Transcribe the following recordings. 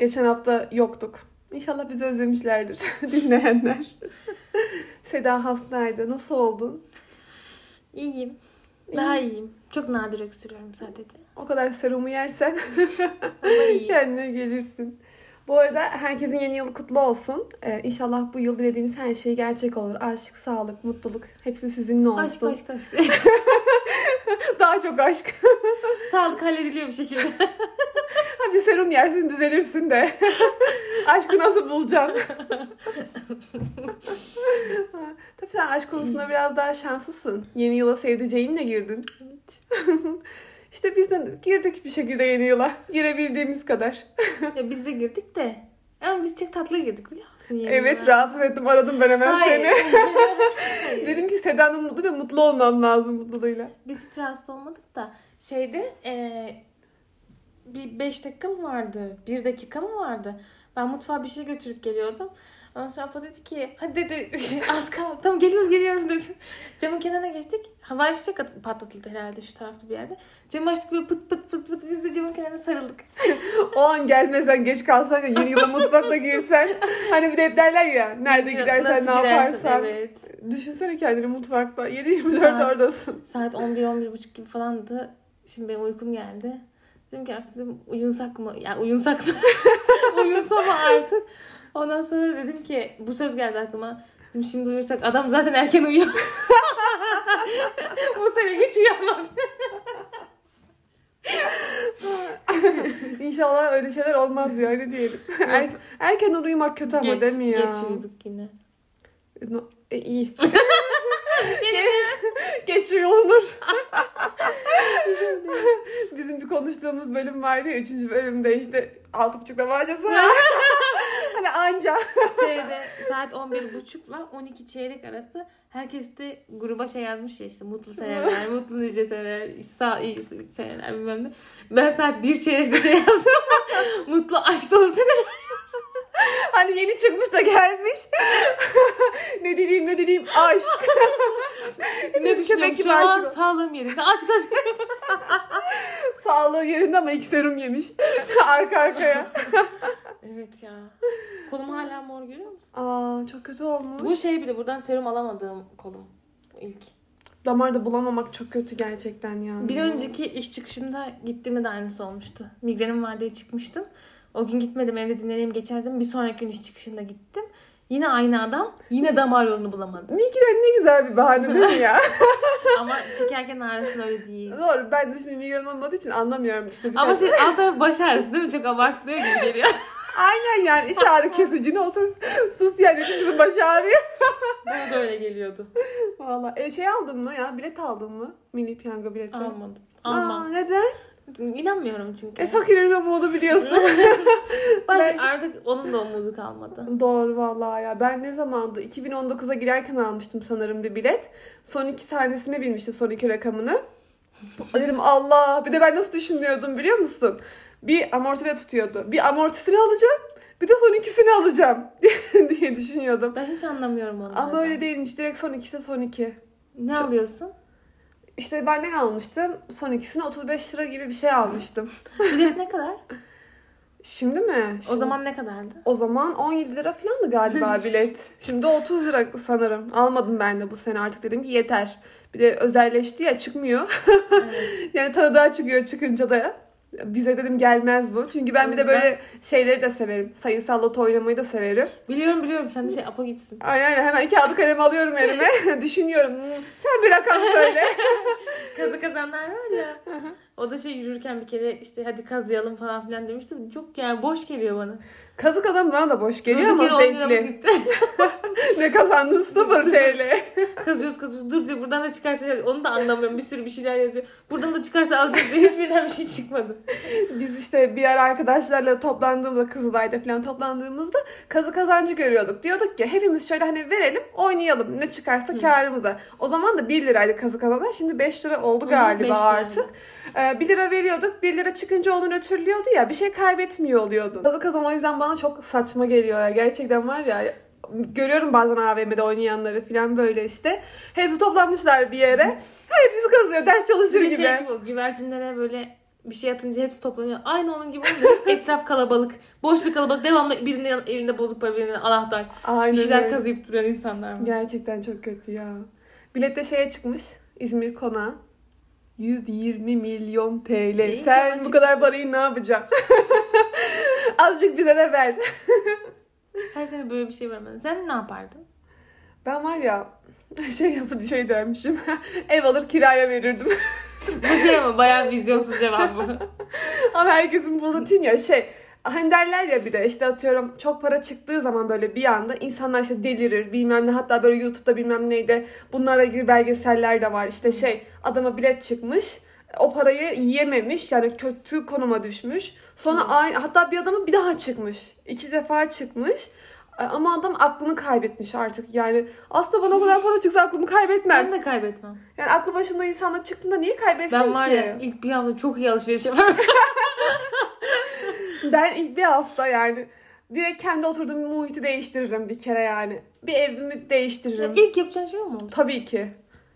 Geçen hafta yoktuk. İnşallah bizi özlemişlerdir dinleyenler. Seda hastaydı. Nasıl oldun? İyiyim. Daha iyiyim. Çok nadir öksürüyorum sadece. O kadar serumu yersen iyiyim. kendine gelirsin. Bu arada herkesin yeni yılı kutlu olsun. Ee, inşallah bu yıl dilediğiniz her şey gerçek olur. Aşk, sağlık, mutluluk hepsi sizinle olsun. Aşk aşk aşk. Daha çok aşk. Sağlık hallediliyor bir şekilde. Bir serum yersin düzelirsin de. Aşkı nasıl bulacaksın? Tabii sen aşk konusunda biraz daha şanslısın. Yeni yıla sevdiceğinle girdin. İşte biz de girdik bir şekilde yeni yıla. Girebildiğimiz kadar. ya biz de girdik de. Ama biz çok tatlı girdik biliyor musun? yeni Evet yıla? rahatsız ettim aradım ben hemen Hayır. seni. Hayır. Dedim ki Seda'nın mutlu da mutlu olmam lazım mutluluğuyla. Biz hiç rahatsız olmadık da şeyde eee, bir 5 dakika mı vardı? 1 dakika mı vardı? Ben mutfağa bir şey götürüp geliyordum. Ondan sonra Apo dedi ki hadi dedi az kaldı. Tamam geliyorum geliyorum dedi. Camın kenarına geçtik. Havai fişek at- patlatıldı herhalde şu tarafta bir yerde. Camı açtık böyle pıt pıt pıt pıt. Biz de camın kenarına sarıldık. O an gelmesen geç kalsan ya yeni yıla mutfakta girsen. Hani bir de hep derler ya nerede gidersen Nasıl ne girersen, yaparsan. Evet. Düşünsene kendini mutfakta. 7-24 Saat. oradasın. Saat 11-11.30 gibi falandı. Şimdi benim uykum geldi. Dedim ki artık dedim, uyunsak mı? Ya uyunsak mı? Uyunsam mı artık? Ondan sonra dedim ki bu söz geldi aklıma. Dedim şimdi uyursak adam zaten erken uyuyor. bu sene hiç uyanmaz. İnşallah öyle şeyler olmaz ya ne diyelim. Er, erken uyumak kötü ama geç, değil mi ya? Geç uyuduk yine. No, e, iyi. Şey Geç uyunur. Bir şey değil. Bizim bir konuştuğumuz bölüm vardı ya. Üçüncü bölümde işte altı buçukta başlasa. hani anca. Şeyde saat 11.30 ile 12 çeyrek arası herkes de gruba şey yazmış ya işte mutlu seneler, mutlu nice seneler, sağ iyi seneler bilmem ne. Ben saat 1 çeyrekte şey yazdım. mutlu aşk dolu seneler. Hani yeni çıkmış da gelmiş. ne dileyim ne dileyim aşk. ne düşünüyorum şu an aşık. sağlığım yerinde. Aşk aşk. Sağlığı yerinde ama iki serum yemiş. Arka arkaya. evet ya. Kolum hala mor görüyor musun? Aa çok kötü olmuş. Bu şey bile buradan serum alamadığım kolum. İlk. Damarda bulamamak çok kötü gerçekten ya. Bir önceki iş çıkışında gittiğimde de aynısı olmuştu. Migrenim var diye çıkmıştım. O gün gitmedim evde dinleneyim geçerdim. Bir sonraki gün iş çıkışında gittim. Yine aynı adam. Yine damar yolunu bulamadı. Güzel ne güzel bir bahane değil mi ya? Ama çekerken ağrısın öyle değil. Doğru ben de şimdi migren olmadığı için anlamıyorum işte. Ama şey alt tarafı baş ağrısı değil mi? Çok abartılıyor gibi geliyor. Aynen yani iç ağrı kesicine otur. Sus yani bizim baş ağrıyor. Bana da öyle geliyordu. Valla. E, şey aldın mı ya? Bilet aldın mı? Milli piyango bileti. Almadım. Aa, Almam. neden? İnanmıyorum çünkü. E fakirin umudu biliyorsun. Bence ben- artık onun da umudu kalmadı. Doğru vallahi ya. Ben ne zamandı? 2019'a girerken almıştım sanırım bir bilet. Son iki tanesini bilmiştim son iki rakamını. Dedim Allah. Bir de ben nasıl düşünüyordum biliyor musun? Bir amortide tutuyordu. Bir amortisini alacağım. Bir de son ikisini alacağım diye düşünüyordum. Ben hiç anlamıyorum onu. Ama öyle değilmiş. Direkt son ikisi son iki. Ne Çok- alıyorsun? İşte ben ne almıştım? Son ikisini 35 lira gibi bir şey almıştım. Bilet ne kadar? Şimdi mi? O Şimdi- zaman ne kadardı? O zaman 17 lira falandı galiba bilet. Şimdi 30 lira sanırım. Almadım ben de bu sene artık dedim ki yeter. Bir de özelleşti ya çıkmıyor. Evet. yani tanıdığa çıkıyor çıkınca da. Bize dedim gelmez bu. Çünkü ben O bir de böyle şeyleri de severim. Sayısal loto oynamayı da severim. Biliyorum biliyorum sen de şey Apo gibisin. Aynen aynen. hemen kağıdı kalemi alıyorum elime. Düşünüyorum. "Hmm, Sen bir rakam söyle. Kazı kazanlar var ya. o da şey yürürken bir kere işte hadi kazıyalım falan filan demişti. Çok yani boş geliyor bana. Kazı kazan bana da boş geliyor Durduk ama yere 10 liramız zevkli. ne kazandın? 0 TL. kazıyoruz kazıyoruz. Dur diyor buradan da çıkarsa onu da anlamıyorum. Bir sürü bir şeyler yazıyor. Buradan da çıkarsa alacağız diyor. Hiçbirinden bir şey çıkmadı. Biz işte bir ara arkadaşlarla toplandığımızda Kızılay'da falan toplandığımızda kazı kazancı görüyorduk. Diyorduk ki hepimiz şöyle hani verelim oynayalım ne çıkarsa kârımıza. O zaman da 1 liraydı kazı kazanlar. Şimdi 5 lira oldu Hı, galiba lira. artık. 1 lira veriyorduk. 1 lira çıkınca onu ötürlüyordu ya. Bir şey kaybetmiyor oluyordu. Kazı kazan o yüzden bana çok saçma geliyor ya. Gerçekten var ya görüyorum bazen AVM'de oynayanları falan böyle işte. Hepsi toplanmışlar bir yere. Hepsi kazıyor. Ders çalışır Bir gibi. şey gibi güvercinlere böyle bir şey atınca hepsi toplanıyor. Aynı onun gibi oluyor. Etraf kalabalık. Boş bir kalabalık. Devamlı birinin elinde bozuk para, birinin anahtar. Aynen Bir şeyler öyle. kazıyıp duran insanlar var. Gerçekten çok kötü ya. Bilet de şeye çıkmış. İzmir konağı. 120 milyon TL. E, Sen bu kadar parayı ne yapacaksın? Azıcık bize de ver. Her sene böyle bir şey vermez. Sen ne yapardın? Ben var ya şey yapı şey dermişim. Ev alır kiraya verirdim. Bu şey ama bayağı vizyonsuz cevap bu. Ama herkesin bu rutin ya şey. Hani derler ya bir de işte atıyorum çok para çıktığı zaman böyle bir anda insanlar işte delirir bilmem ne. Hatta böyle YouTube'da bilmem neyde bunlarla ilgili belgeseller de var. İşte şey adama bilet çıkmış o parayı yiyememiş yani kötü konuma düşmüş. Sonra aynı hatta bir adamı bir daha çıkmış iki defa çıkmış. Ama adam aklını kaybetmiş artık. Yani aslında bana o kadar para çıksa aklımı kaybetmem. Ben de kaybetmem. yani aklı başında insanla çıktığında niye kaybetsin Ben var ki? ya ilk bir hafta çok iyi alışveriş yaparım. Ben ilk bir hafta yani direkt kendi oturduğum muhiti değiştiririm bir kere yani. Bir evimi değiştiririm. ilk yapacağın şey o mu? Tabii ki.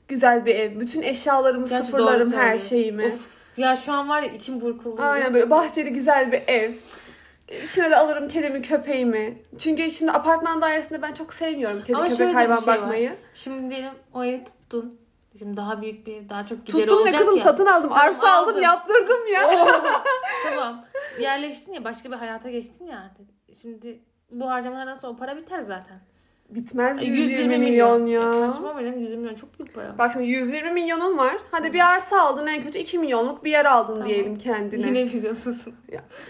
Güzel bir ev. Bütün eşyalarımı, Gerçi sıfırlarım, her şeyimi. Of, ya şu an var ya içim burkuldu. Aynen böyle bahçeli güzel bir ev. İçine de alırım kedimi, köpeğimi. Çünkü şimdi apartman dairesinde ben çok sevmiyorum kedi, Ama şöyle köpek, bir hayvan şey var. bakmayı. Şimdi diyelim o evi tuttun. Şimdi daha büyük bir ev, daha çok gideri Tuttum ne olacak kızım ya. satın aldım. Tamam, Arsa aldım, yaptırdım ya. Oo, tamam. Yerleştin ya başka bir hayata geçtin ya artık. Şimdi bu harcamalardan sonra o para biter zaten. Bitmez Ay, 120, milyon ya. saçma benim 120 milyon çok büyük para. Bak şimdi 120 milyonun var. Hadi bir arsa aldın en kötü 2 milyonluk bir yer aldın Tamam. diyelim kendine. Yine vizyonsuzsun.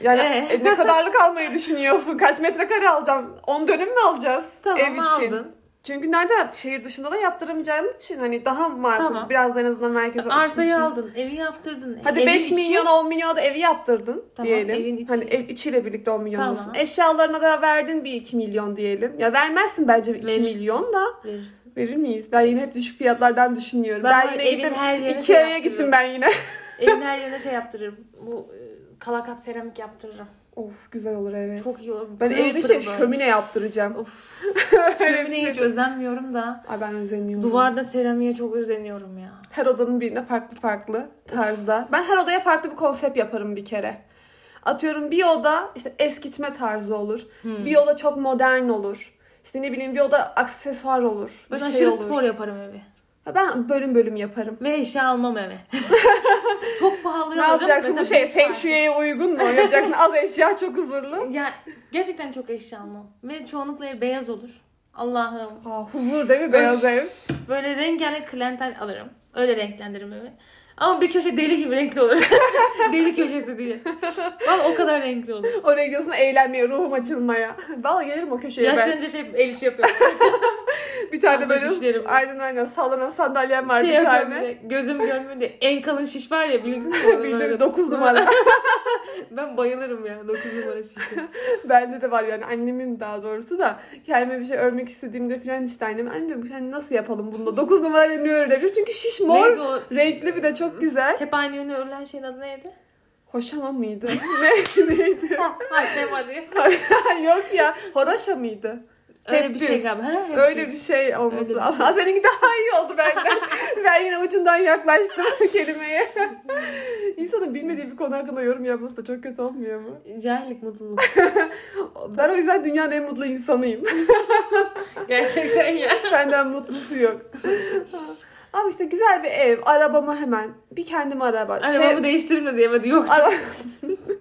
Yani Ee? e, ne kadarlık almayı düşünüyorsun? Kaç metrekare alacağım? 10 dönüm mü alacağız Tamam ev için? aldın. Çünkü nerede? Şehir dışında da yaptıramayacağın için hani daha makul. Tamam. Biraz da en azından merkeze Arsayı için. aldın, evi yaptırdın. Hadi Evin 5 içi- milyon 10 milyona da evi yaptırdın Tamam, diyelim. evin içi. Hani ev içiyle birlikte 10 milyon Tamam. olsun. Eşyalarına da verdin bir 2 milyon diyelim. Ya vermezsin bence 2 Verirsin. milyon da. verirsin. Verir miyiz? Ben yine hep düşük fiyatlardan düşünüyorum. Ben Ben, yine evin gittim. her yerine şey gittim ben yine. Evin her yerine şey yaptırırım. Bu e, kalakat seramik yaptırırım. Of güzel olur evet. Çok iyi olur. Ben evime pırıl şey şömine yaptıracağım. Of. Şömineye şey. hiç özenmiyorum da. Ay ben özeniyorum. Duvarda seramiğe çok özeniyorum ya. Her odanın birine farklı farklı tarzda. Ben her odaya farklı bir konsept yaparım bir kere. Atıyorum bir oda işte eskitme tarzı olur. Hmm. Bir oda çok modern olur. İşte ne bileyim bir oda aksesuar olur. Ben şey aşırı olur. spor yaparım evi. Ben bölüm bölüm yaparım. Ve eşya almam eve. çok pahalı Ne yapacaksın bu şey Feng. Shui'ye uygun mu? Yapacaksın az eşya çok huzurlu. Ya gerçekten çok eşya almam. Ve çoğunlukla ev beyaz olur. Allah'ım. Aa, huzur değil mi beyaz ev? Böyle rengarenk klentel alırım. Öyle renklendiririm evi. Ama bir köşe deli gibi renkli olur. deli köşesi diye. Valla o kadar renkli olur. Oraya gidiyorsun eğlenmeye, ruhum açılmaya. Valla gelirim o köşeye ben. Yaşlanınca şey el işi yapıyorum. Bir tane Altı böyle aynen aynen sallanan sandalyem var şey bir bir tane. de, gözüm görmüyor. En kalın şiş var ya bildin mi? Onu Bildirim böyle. 9 numara. Ben bayılırım ya 9 numara şişe. Bende de var yani annemin daha doğrusu da kendime bir şey örmek istediğimde falan işte annem anne diyorum, hani nasıl yapalım bunu 9 numara ne örebilir çünkü şiş mor renkli bir de çok güzel. Hep aynı yöne örülen şeyin adı neydi? Hoşama mıydı? ne, neydi? Haşema diye. Yok ya horoşa mıydı? Öyle Hep bir şey düz. galiba. Ha, hep Öyle düz. bir şey olması bir lazım. şey. Aa, Seninki daha iyi oldu benden. ben yine ucundan yaklaştım kelimeye. İnsanın bilmediği bir konu hakkında yorum yapması da çok kötü olmuyor mu? Cahillik mutluluk. Ben o yüzden dünyanın en mutlu insanıyım. Gerçekten ya. Benden mutlusu yok. Ama işte güzel bir ev, arabamı hemen, bir kendim araba. Arabamı Şey- değiştirim de diyemedi yok. Ara...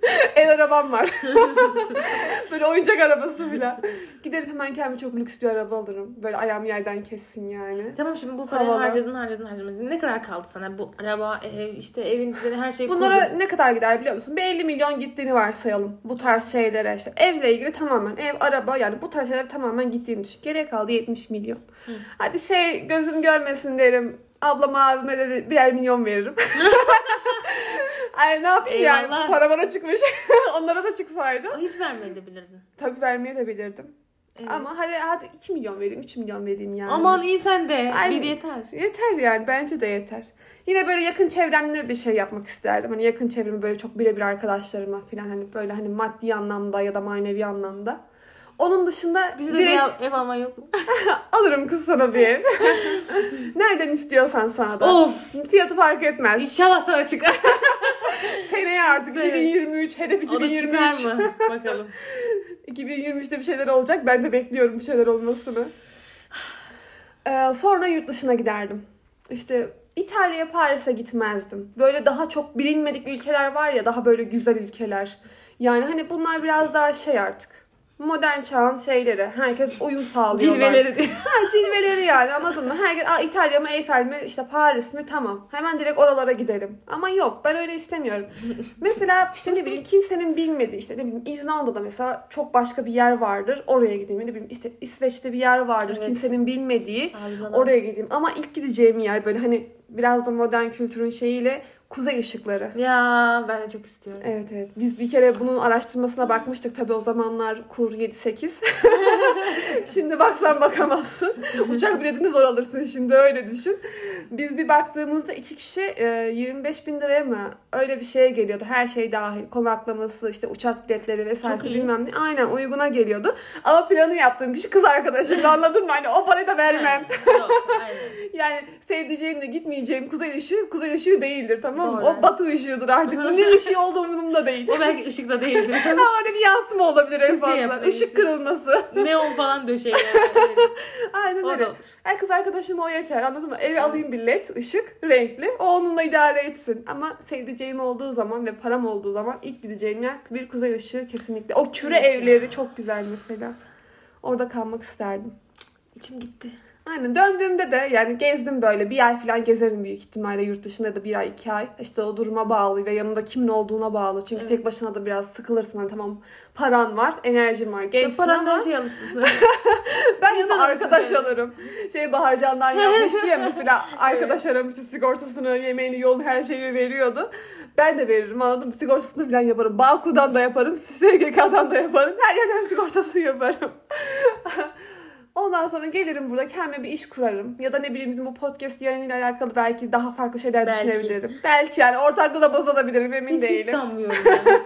El arabam var. Böyle oyuncak arabası bile. Giderim hemen kendime çok lüks bir araba alırım. Böyle ayağım yerden kessin yani. Tamam şimdi bu parayı Havalı. harcadın harcadın harcadın. Ne kadar kaldı sana bu araba, ev, işte evin düzeni her şey Bunlara kurdun. ne kadar gider biliyor musun? Bir 50 milyon gittiğini varsayalım. Bu tarz şeylere işte. Evle ilgili tamamen ev, araba yani bu tarz şeylere tamamen gittiğini düşün. Geriye kaldı 70 milyon. Hı. Hadi şey gözüm görmesin derim. Ablama abime de birer milyon veririm. Ay ne yapayım yani Eyvallah. para bana çıkmış. Onlara da çıksaydı. O hiç vermeyi de bilirdin. Tabii vermeye de bilirdim. Evet. Ama hadi hadi 2 milyon vereyim, 3 milyon vereyim yani. Aman iyi sen de. Aynen. Bir yeter. Yeter yani bence de yeter. Yine böyle yakın çevremle bir şey yapmak isterdim. Hani yakın çevremi böyle çok birebir arkadaşlarıma falan hani böyle hani maddi anlamda ya da manevi anlamda. Onun dışında Bize de direkt bir ev, ev alman yok mu? alırım kız sana bir ev. Nereden istiyorsan sana da. of! Fiyatı fark etmez. İnşallah sana çıkar. Seneye artık Sene. 2023 hedef O da 2023. çıkar mı? Bakalım. 2023'te bir şeyler olacak. Ben de bekliyorum bir şeyler olmasını. Ee, sonra yurt dışına giderdim. İşte İtalya'ya, Paris'e gitmezdim. Böyle daha çok bilinmedik ülkeler var ya, daha böyle güzel ülkeler. Yani hani bunlar biraz daha şey artık. Modern çağın şeyleri. Herkes uyum sağlıyorlar. Cilveleri diye. Ha cilveleri yani anladın mı? Herkes Aa, İtalya mı Eyfel mi işte Paris mi tamam. Hemen direkt oralara gidelim. Ama yok ben öyle istemiyorum. mesela işte ne bileyim kimsenin bilmediği işte ne bileyim İzlanda'da mesela çok başka bir yer vardır. Oraya gideyim. Ne bileyim işte İsveç'te bir yer vardır. Evet. Kimsenin bilmediği. Ağzından Oraya gideyim. Ama ilk gideceğim yer böyle hani biraz da modern kültürün şeyiyle kuzey ışıkları. Ya ben de çok istiyorum. Evet evet. Biz bir kere bunun araştırmasına bakmıştık. Tabii o zamanlar kur 7-8. şimdi baksan bakamazsın. Uçak biletini zor alırsın şimdi öyle düşün. Biz bir baktığımızda iki kişi e, 25 bin liraya mı öyle bir şeye geliyordu. Her şey dahil. Konaklaması işte uçak biletleri vesaire bilmem ne. Aynen uyguna geliyordu. Ama planı yaptığım kişi kız arkadaşım. Anladın mı? Hani o parayı da vermem. Yok, aynen. Yani sevdiceğimle gitmeyeceğim kuzey ışığı kuzey ışığı değildir tamam mı? Doğru. O batı ışığıdır artık. ne ışığı olduğu umurumda değil. O belki ışıkta değildir. Ama öyle bir yansıma olabilir en Şey fazla. yapayım Işık işte. kırılması. Neon falan döşeyin. Yani. Aynen öyle. da. Ay kız arkadaşım o yeter anladın mı? Eve alayım bir led ışık renkli. O onunla idare etsin. Ama sevdiceğim olduğu zaman ve param olduğu zaman ilk gideceğim yer bir kuzey ışığı kesinlikle. O küre Evet ya. evleri çok güzel mesela. Orada kalmak isterdim. İçim gitti. Aynen döndüğümde de yani gezdim böyle bir ay falan gezerim büyük ihtimalle yurt dışında da bir ay iki ay. İşte o duruma bağlı ve yanında kimin olduğuna bağlı. Çünkü Evet. tek başına da biraz sıkılırsın. Hani tamam paran var, enerjin var, gençsin Parandan ama şey alırsın. ben alırsın arkadaş yani. alırım. Şey Baharcan'dan yapmış diye mesela arkadaş aramıştı sigortasını, yemeğini, yolunu her şeyi veriyordu. Ben de veririm anladın mı? Sigortasını falan yaparım. Bağkur'dan da yaparım. SGK'dan da yaparım. Her yerden sigortasını yaparım. Ondan sonra gelirim burada kendime bir iş kurarım. Ya da ne bileyim bizim bu podcast yayınıyla alakalı belki daha farklı şeyler Belki. düşünebilirim. Belki yani ortaklığı da bozulabilirim emin Hiç, hiç değilim. sanmıyorum ben.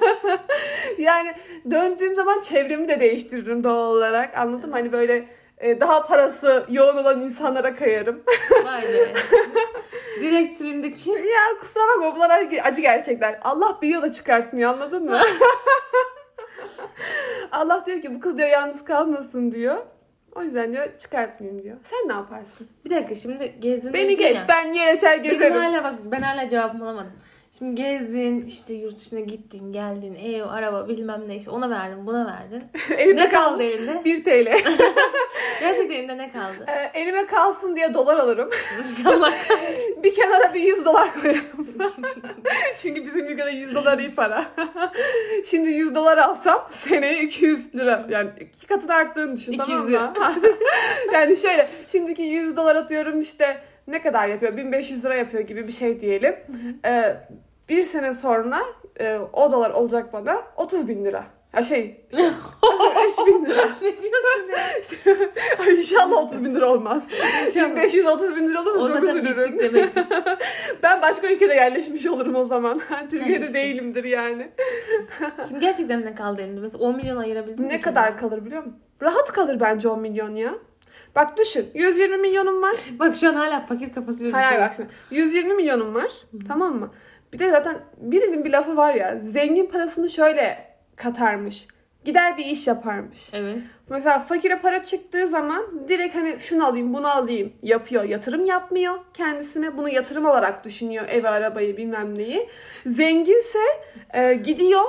Yani döndüğüm zaman çevremi de değiştiririm doğal olarak. Anladın mı? Hani böyle e, daha parası yoğun olan insanlara kayarım. Vay be. Direkt ya kusura bakma bunlar acı gerçekler. Allah biliyor da çıkartmıyor anladın mı? Allah diyor ki bu kız diyor yalnız kalmasın diyor. O yüzden diyor çıkartmayayım diyor. Sen ne yaparsın? Bir dakika şimdi gezdin. Beni geç ya. ben yer açar Benim gezerim. hala bak ben hala cevabımı alamadım. Şimdi gezdin, işte yurt dışına gittin, geldin, ev, araba bilmem ne işte ona verdin, buna verdin. Elimde ne kaldı kaldı. elinde? 1 TL. Gerçekten elinde ne kaldı? Ee, elime kalsın diye dolar alırım. Allah Bir kenara bir 100 dolar koyarım. Çünkü bizim ülkede 100 dolar iyi para. Şimdi 100 dolar alsam seneye 200 lira. Yani iki katını arttığını düşün 200 tamam lira. mı? yani şöyle şimdiki 100 dolar atıyorum işte ne kadar yapıyor? 1500 lira yapıyor gibi bir şey diyelim. Ee, bir sene sonra e, o dolar olacak bana 30 bin lira. Ya şey, şey 3 bin lira. ne diyorsun ya? Ay İnşallah 30 bin lira olmaz. İnşallah. 1530 bin lira olur O çok üzülürüm. bittik demektir. Ben başka ülkede yerleşmiş olurum o zaman. Türkiye'de işte. değilimdir yani. Şimdi gerçekten ne kaldı elinde? Mesela 10 milyon ayırabildin mi Ne ki? kadar kalır biliyor musun? Rahat kalır bence 10 milyon ya. Bak düşün. 120 milyonum var. Bak şu an hala fakir kafasıyla düşünüyorsun. baksana. 120 milyonum var. Tamam mı? Bir de zaten birinin bir lafı var ya. Zengin parasını şöyle katarmış. Gider bir iş yaparmış. Evet. Mesela fakire para çıktığı zaman direkt hani şunu alayım bunu alayım yapıyor. Yatırım yapmıyor kendisine. Bunu yatırım olarak düşünüyor evi arabayı bilmem neyi. Zenginse e, gidiyor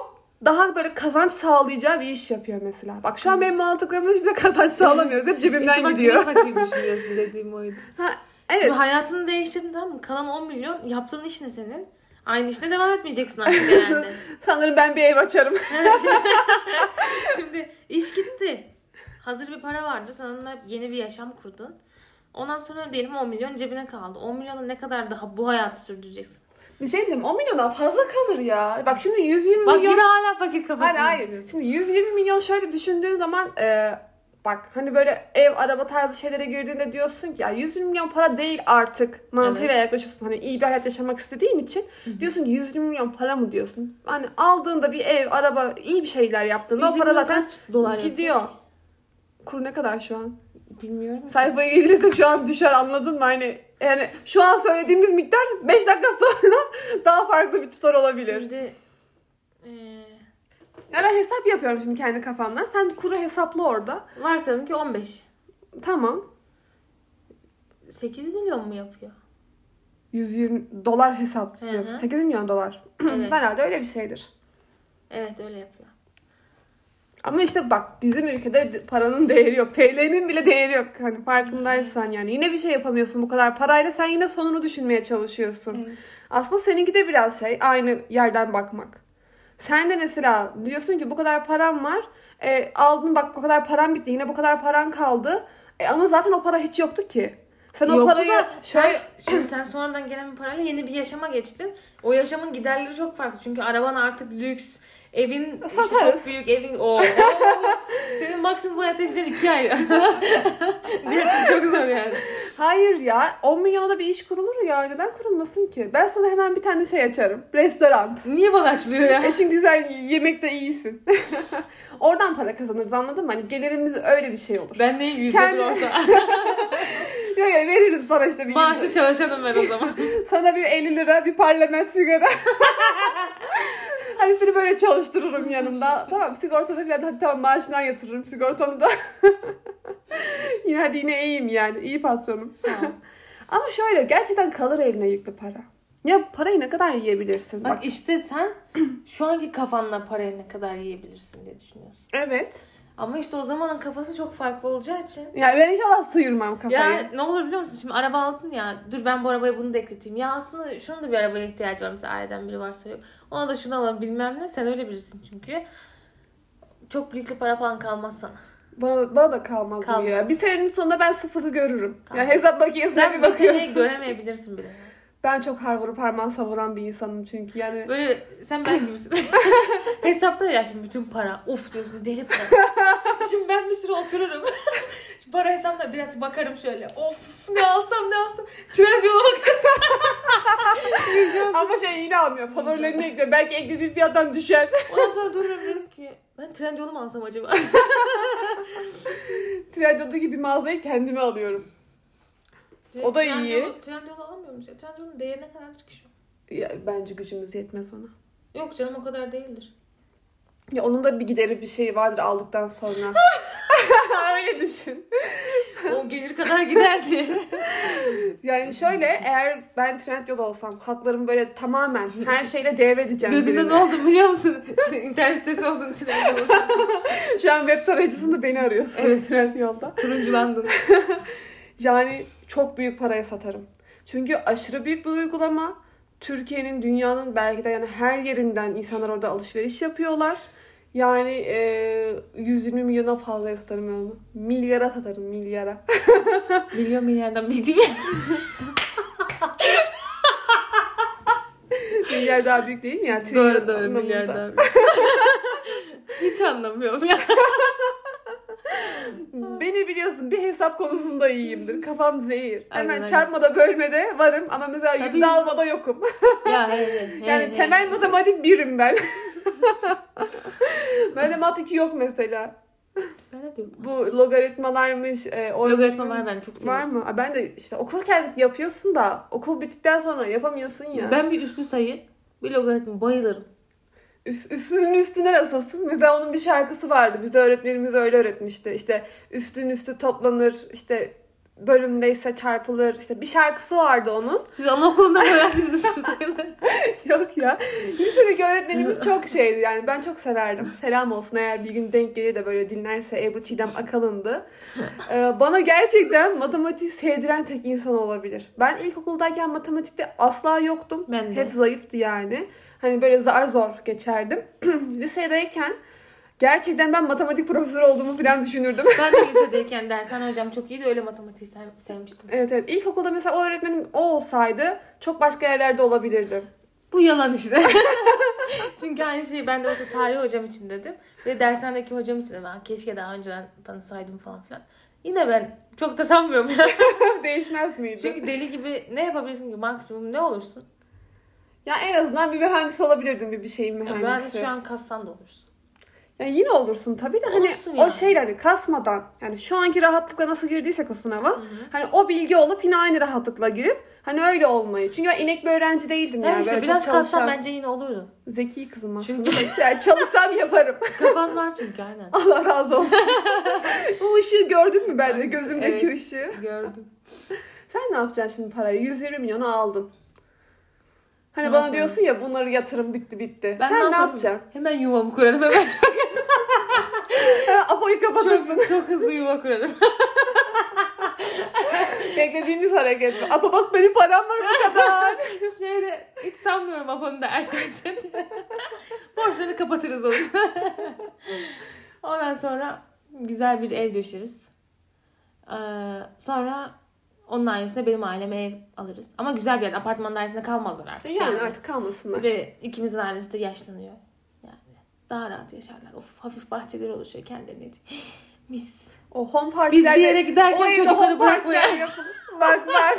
daha böyle kazanç sağlayacağı bir iş yapıyor mesela. Bak şu an benim mantıklarımda hiçbir de kazanç sağlamıyoruz. Hep cebimden İşte bak gidiyor. yine fakir düşünüyorsun dediğim oydu. Ha, evet. Şimdi hayatını değiştirdin tamam mı? Kalan 10 milyon yaptığın iş ne senin? Aynı işte devam etmeyeceksin artık yani. Sanırım ben bir ev açarım. Şimdi iş gitti. Hazır bir para vardı. Sen onunla yeni bir yaşam kurdun. Ondan sonra diyelim 10 milyon cebine kaldı. 10 milyonla ne kadar daha bu hayatı sürdüreceksin? Bir şey diyeyim 10 milyondan fazla kalır ya. Bak şimdi 120 Bak milyon... yine hala fakir Hayır kafasını hayır. düşünüyorsun. Şimdi 120 milyon şöyle düşündüğün zaman e, bak hani böyle ev araba tarzı şeylere girdiğinde diyorsun ki ya 120 milyon para değil artık mantığıyla yaklaşıyorsun. Hani iyi bir hayat yaşamak istediğin için diyorsun ki 120 milyon para mı diyorsun. Hani aldığında bir ev, araba, iyi bir şeyler yaptığında o 120 para zaten kaç dolar gidiyor. yapıyor? Kur ne kadar şu an? Bilmiyorum. Sayfaya gelirsek şu an düşer anladın mı? Hani Yani şu an söylediğimiz miktar 5 dakika sonra daha farklı bir tutar olabilir. Şimdi Ya ben hesap yapıyorum şimdi kendi kafamdan. Sen kuru hesapla orada. varsayalım ki 15. Tamam. 8 milyon mu yapıyor? 120 dolar hesaplıyorsun. Hı hı. 8 milyon dolar. Evet. Herhalde öyle bir şeydir. Evet öyle yapıyor. Ama işte bak bizim ülkede de- paranın değeri yok. TL'nin bile değeri yok. Hani farkındaysan yani. Yine bir şey yapamıyorsun bu kadar parayla. Sen yine sonunu düşünmeye çalışıyorsun. Evet. Aslında seninki de biraz şey aynı yerden bakmak. Sen de mesela diyorsun ki bu kadar param var. E, aldın bak bu kadar param bitti. Yine bu kadar paran kaldı. E, ama zaten o para hiç yoktu ki. Sen o Yoktu parayı da şöyle şöyle, şimdi sen sonradan gelen bir parayla yeni bir yaşama geçtin. O yaşamın giderleri çok farklı. Çünkü araban artık lüks. Evin işte Satarız. çok büyük evin. Oo. Senin maksimum bu hayatta yaşayacağın iki ay. Çok zor yani. Hayır ya 10 milyona da bir iş kurulur ya. Neden kurulmasın ki? Ben sana hemen bir tane şey açarım. Restoran. Niye bana açılıyor ya? E çünkü sen yemekte iyisin. Oradan para kazanırız anladın mı? Hani gelirimiz öyle bir şey olur. Ben neyim yüzde Kendi- orta. Yok yok veririz para işte bir Maaşlı çalışanım ben o zaman. Sana bir 50 lira bir parlament sigara. Seni böyle çalıştırırım yanımda. Tamam sigortada falan hadi tamam maaşından yatırırım sigortanı da. yine hadi yine iyiyim yani. iyi patronum. Sağ ol. Ama şöyle gerçekten kalır eline yüklü para. Ya parayı ne kadar yiyebilirsin? Bak işte sen şu anki kafanla parayı ne kadar yiyebilirsin diye düşünüyorsun. Evet. Ama işte o zamanın kafası çok farklı olacağı için. Yani ben inşallah sıyırmam kafayı. Ya ne olur biliyor musun? Şimdi araba aldın ya. Dur ben bu arabaya bunu da ekleteyim. Ya aslında şunun da bir arabaya ihtiyacı var. Mesela aileden biri varsa yok. Ona da şunu alalım bilmem ne. Sen öyle birisin çünkü. Çok büyük bir para falan kalmaz sana. Bana, bana da kalmaz, Kalmaz. ya. Bir senenin sonunda ben sıfırı görürüm. Kalmaz. Ya hesap makinesine Sen bir bir seneyi bakıyorsun. göremeyebilirsin bile. Ben çok har vurup harman savuran bir insanım çünkü yani. Böyle sen ben gibisin. Hesapta ya şimdi bütün para. Of diyorsun deli para. şimdi ben bir süre otururum. Şimdi para hesapta biraz bakarım şöyle. Of ne alsam ne alsam. Tren yola bakarım. Ama şey yine almıyor. Favorilerini ekliyor. Belki eklediği fiyattan düşer. Ondan sonra dururum derim ki ben Trendyol'u mu alsam acaba? Trendyol'daki bir mağazayı kendime alıyorum. O da iyi. Trendyol'u alamıyor musun? Trendyol'un değeri ne kadardır ki şu an? Ya, bence gücümüz yetmez ona. Yok canım o kadar değildir. Ya onun da bir gideri bir şey vardır aldıktan sonra. Öyle düşün. O gelir kadar gider diye. Yani şöyle eğer ben Trendyol olsam haklarımı böyle tamamen her şeyle devredeceğim. Gözünde birine. ne oldu biliyor musun? İnternet sitesi oldun Trendyol olsun. Şu an web tarayıcısında beni arıyorsunuz Evet. Trendyol'da. Turunculandın. Yani çok büyük paraya satarım. Çünkü aşırı büyük bir uygulama. Türkiye'nin, dünyanın belki de yani her yerinden insanlar orada alışveriş yapıyorlar. Yani e, 120 milyona fazlaya satarım ben onu. Milyara satarım, milyara. Milyon milyardan bir değil. Milyar daha büyük değil mi? Yani doğru doğru anlamında. milyardan. Hiç anlamıyorum ya. Beni biliyorsun bir hesap konusunda iyiyimdir. Kafam zehir. Aynen, Hemen aynen. çarpmada bölmede varım ama mesela Tabii. yüzde almada yokum. ya hey, hey, Yani hey, temel hey. matematik birim ben. Bende mat 2 yok mesela. Ben de diyorum. Bu logaritmalarmış. E, o- Logaritma var ben çok Var seviyorum. mı? Aa, Ben de işte okurken yapıyorsun da okul bittikten sonra yapamıyorsun ya. Ben bir üslü sayı, bir logaritma bayılırım. Üst, üstünün üstüne nasılsın? Mesela onun bir şarkısı vardı. Bize öğretmenimiz öyle öğretmişti. İşte üstün üstü toplanır. işte bölümdeyse çarpılır. İşte bir şarkısı vardı onun. Siz anaokulunda mı öğrendiniz? Yok ya. Lisedeki öğretmenimiz çok şeydi yani. Ben çok severdim. Selam olsun eğer bir gün denk gelir de böyle dinlerse Ebru Çiğdem Akalın'dı. Ee, bana gerçekten matematik sevdiren tek insan olabilir. Ben ilkokuldayken matematikte asla yoktum. Ben de. Hep zayıftı yani. Hani böyle zar zor geçerdim. Lisedeyken gerçekten ben matematik profesörü olduğumu falan düşünürdüm. Ben de lisedeyken dershane hocam çok iyiydi öyle matematiği sev- sevmiştim. evet evet. İlkokulda mesela o öğretmenim o olsaydı çok başka yerlerde olabilirdim. Bu yalan işte. Çünkü aynı şeyi ben de mesela tarih hocam için dedim. Ve dershanedeki hocam için dedim. "Aa, Keşke daha önceden tanısaydım falan filan. Yine ben çok da sanmıyorum ya. Değişmez miydi? Çünkü deli gibi ne yapabilirsin ki maksimum ne olursun? Ya en azından bir mühendis olabilirdim bir bir şeyin Ya mühendisi. ben şu an kassan da olursun. Yani yine olursun tabii de hani Olursun o yani. şeyle hani kasmadan yani şu anki rahatlıkla nasıl girdiysek o sınava hani o bilgi olup yine aynı rahatlıkla girip hani öyle olmayı. Çünkü ben inek bir öğrenci değildim yani. Yani işte Böyle biraz çok kalsam çalışan, bence yine olurdu. zeki kızım aslında. yani çalışsam yaparım. Kafan var çünkü aynen. Allah razı olsun. Bu ışığı gördün mü bende? Evet. Gözümdeki ışığı. Gördüm. Sen ne yapacaksın şimdi parayı? 120 milyonu aldın. Hani Ne bana yaparım? diyorsun ya bunları yatırım bitti bitti. Ben Sen ne, yaparım? yapacaksın? Hemen yuvamı kurarım hemen çok, Apo'yu kapatırsın. çok, çok hızlı yuva kurarım. Beklediğimiz hareket. Apo bak benim param var bu kadar. Şeyde hiç sanmıyorum Apo'nun da erken için. Borçlarını kapatırız onu. Ondan sonra güzel bir ev döşeriz. Ee, sonra onun ailesine benim aileme ev alırız. Ama güzel bir yer. Apartman dairesinde kalmazlar artık. Yani artık kalmasınlar. Bir de ikimizin ailesi de yaşlanıyor. Yani daha rahat yaşarlar. Of hafif bahçeler oluşuyor kendilerine. için. Mis. O home Biz partilerde... bir yere giderken çocukları home bırakmaya. partiler yapılır. Bak bak.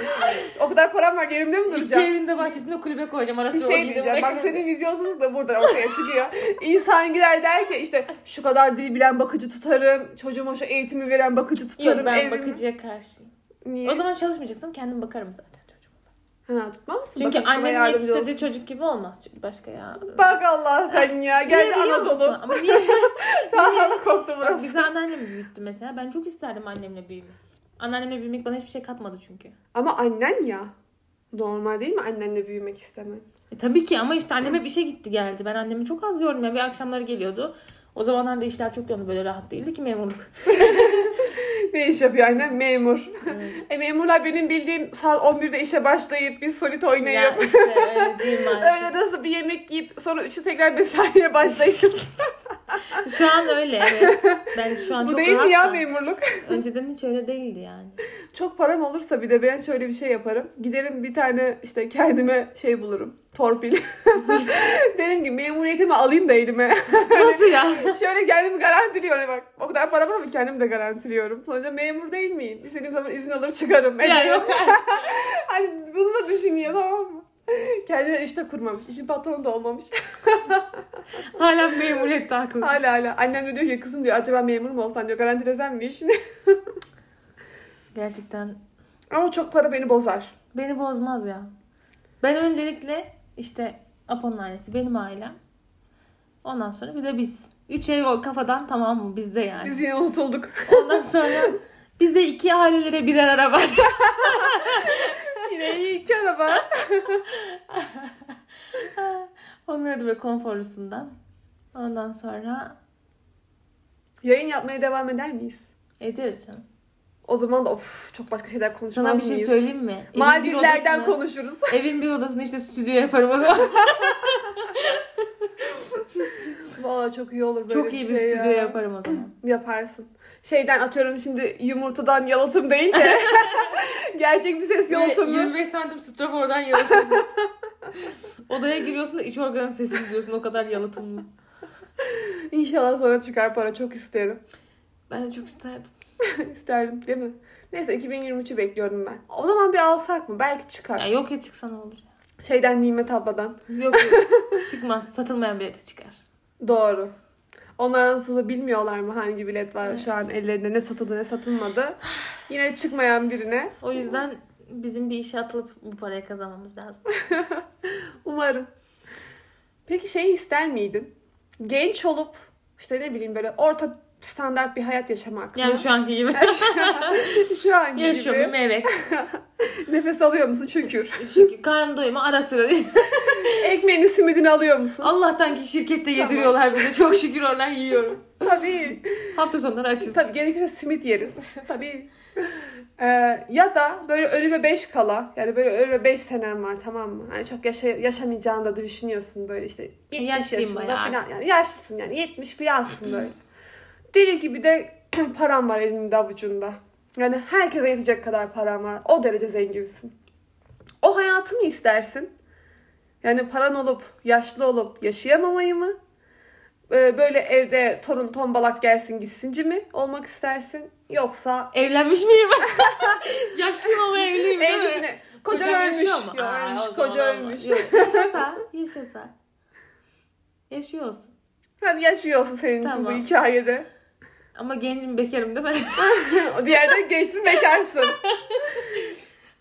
o kadar param var yerimde mi İki duracağım? evinde bahçesinde kulübe koyacağım. Arası Bir şey diyeceğim. Bak senin vizyonsuzluk da burada ortaya çıkıyor. İnsan gider der ki işte şu kadar dil bilen bakıcı tutarım. Çocuğuma şu eğitimi veren bakıcı tutarım. Yok ben evimi- bakıcıya karşıyım. Niye? O zaman çalışmayacaksam kendim bakarım zaten çocuğuma. Ha, tutmaz mısın? Çünkü Bakıcı sana annemin yardımcı yetiştirdiği olsun. çocuk gibi olmaz çünkü başka ya. Bak Allah sen ya. Gel biliyor musun? Anadolu. Ama niye? Tahran'a koktu Bak, burası. bizi anneannem büyüttü mesela. Ben çok isterdim annemle büyümeyi. Anneannemle büyümek bana hiçbir şey katmadı çünkü. Ama annen ya. Normal değil mi annenle büyümek istemen? E, tabii ki ama işte anneme bir şey gitti geldi. Ben annemi çok az gördüm ya. Bir akşamları geliyordu. O zamanlarda işler çok yoğundu böyle rahat değildi ki memurluk. Ne iş yapıyor annen? Memur. Evet. E memurlar benim bildiğim saat 11'de işe başlayıp bir solit oynayıp ya işte öyle değil maalesef. öyle nasıl bir yemek yiyip sonra 3'ü tekrar mesaiye başlayıp Şu an öyle evet. Ben şu an Bu çok değil mi ya memurluk? Önceden hiç öyle değildi yani. Çok param olursa bir de ben şöyle bir şey yaparım. Giderim bir tane işte kendime şey bulurum. Torpil. Derim ki memuriyetimi alayım da elime. Nasıl ya? Şöyle kendimi garantiliyorum bak. O kadar para var ama kendimi de garantiliyorum. Sonuçta memur değil miyim? İstediğim zaman izin alır çıkarım. ya yok Hani bunu da düşünüyor tamam mı? Kendine işte kurmamış. İşin patronu da olmamış. Hala memuriyette haklı. hala hala. Annem de diyor ki kızım diyor acaba memur mu olsan diyor garantilesem mi işini? Gerçekten ama çok para beni bozar. beni bozmaz ya. Ben öncelikle işte Apo'nun ailesi, benim ailem. Ondan sonra bir de biz. Üç ev o kafadan tamam mı bizde yani. Biz yine unutulduk. Ondan sonra bize iki ailelere birer araba. Yine iyi iki araba. Onları da böyle konforlusundan. Ondan sonra Yayın yapmaya devam eder miyiz? ederiz canım. O zaman da of çok başka şeyler konuşmaz Sana bir şey mıyız? söyleyeyim mi? Evin bir Maldivler'den odasını- konuşuruz. Evin bir odasını işte stüdyo yaparım o zaman. Valla çok iyi olur böyle Çok iyi bir şey stüdyo ya. yaparım o zaman. Yaparsın. Şeyden atıyorum şimdi yumurtadan yalıtım değil de gerçek bir ses yalıtımı. 25 santim strafordan yalıtımlı. Odaya giriyorsun da iç organın sesini duyuyorsun o kadar yalıtımlı. İnşallah sonra çıkar para çok isterim. Ben de çok isterdim. İsterdim değil mi? Neyse 2023'ü bekliyorum ben. O zaman bir alsak mı? Belki çıkar. Ya yok ya çıksa ne olur. Şeyden Nimet abladan. Yok yok. Çıkmaz. Satılmayan bileti çıkar. Doğru. Onlar nasıl bilmiyorlar mı hangi bilet var Evet. şu an ellerinde ne satıldı ne satılmadı. Yine çıkmayan birine O yüzden bizim bir işe atılıp bu parayı kazanmamız lazım. umarım. Peki şey ister miydin? Genç olup işte ne bileyim böyle orta standart bir hayat yaşamak Yani mı? şu anki gibi. şu an gibi. Yaşıyor muyum? Evet. Nefes alıyor musun? Şükür. Çünkü karnım doyuma ara sıra. Ekmeğini simidini alıyor musun? Allah'tan ki şirkette yediriyorlar bize. Çok şükür oradan yiyorum. Tabii. Hafta sonları açız. Tabii gerekirse simit yeriz. Tabii. Ee, ya da böyle ölüme 5 kala yani böyle ölüme 5 senem var tamam mı? Hani çok yaşa yaşamayacağını da düşünüyorsun böyle işte 70 Yaşlıyım yaşında falan artık. yani yaşlısın yani 70 falansın böyle. Deli gibi de param var elinde avucunda. Yani herkese yetecek kadar param var. O derece zenginsin. O hayatı mı istersin? Yani paran olup, yaşlı olup yaşayamamayı mı? Ee, Böyle evde torun tombalak gelsin gitsinci mi olmak istersin? Yoksa Evlenmiş miyim? Yaşlıyım ama evliyim değil mi? evlisine koca Kocam ölmüş. yaşıyor mu? Yok, Aa, ölmüş. zaman Koca ölmüş. Yaşasa, yaşasa. Yaşıyor olsun. Hadi yaşıyorsun senin için Tamam. bu hikayede. Ama gencim bekarım değil mi? O diğerde gençsin bekarsın.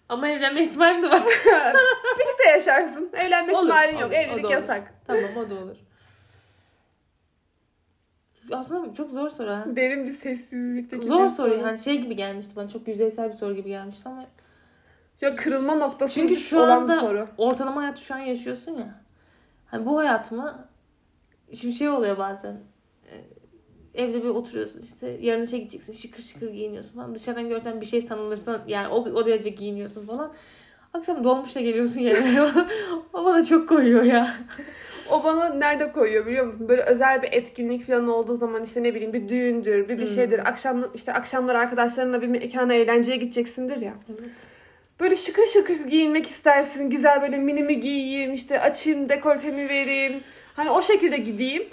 Ama evlenme ihtimalim de var. Birlikte yaşarsın. Evlenme Olur, ihtimalin yok. olur, da Evlilik yasak. tamam o da olur. Aslında çok zor soru ha. Derin bir sessizlikteki Zor soru hani şey gibi gelmişti bana çok yüzeysel bir soru gibi gelmişti ama Yok kırılma noktası çünkü şu olan anda bir soru. ortalama hayatı şu an yaşıyorsun ya. Hani bu hayatımı şimdi şey oluyor bazen e, evde bir oturuyorsun işte yarın işe gideceksin şıkır şıkır giyiniyorsun falan dışarıdan görsen bir şey sanılırsa yani o, o derece giyiniyorsun falan. Akşam dolmuşla geliyorsun yerine. o bana çok koyuyor ya. O bana nerede koyuyor biliyor musun? Böyle özel bir etkinlik falan olduğu zaman işte ne bileyim bir düğündür, bir bir Hmm. şeydir. Akşam işte akşamlar arkadaşlarınla bir mekana eğlenceye gideceksindir ya. Evet. Böyle şıkır şıkır giyinmek istersin. Güzel böyle minimi giyeyim, işte açayım, dekoltemi vereyim. Hani o şekilde gideyim.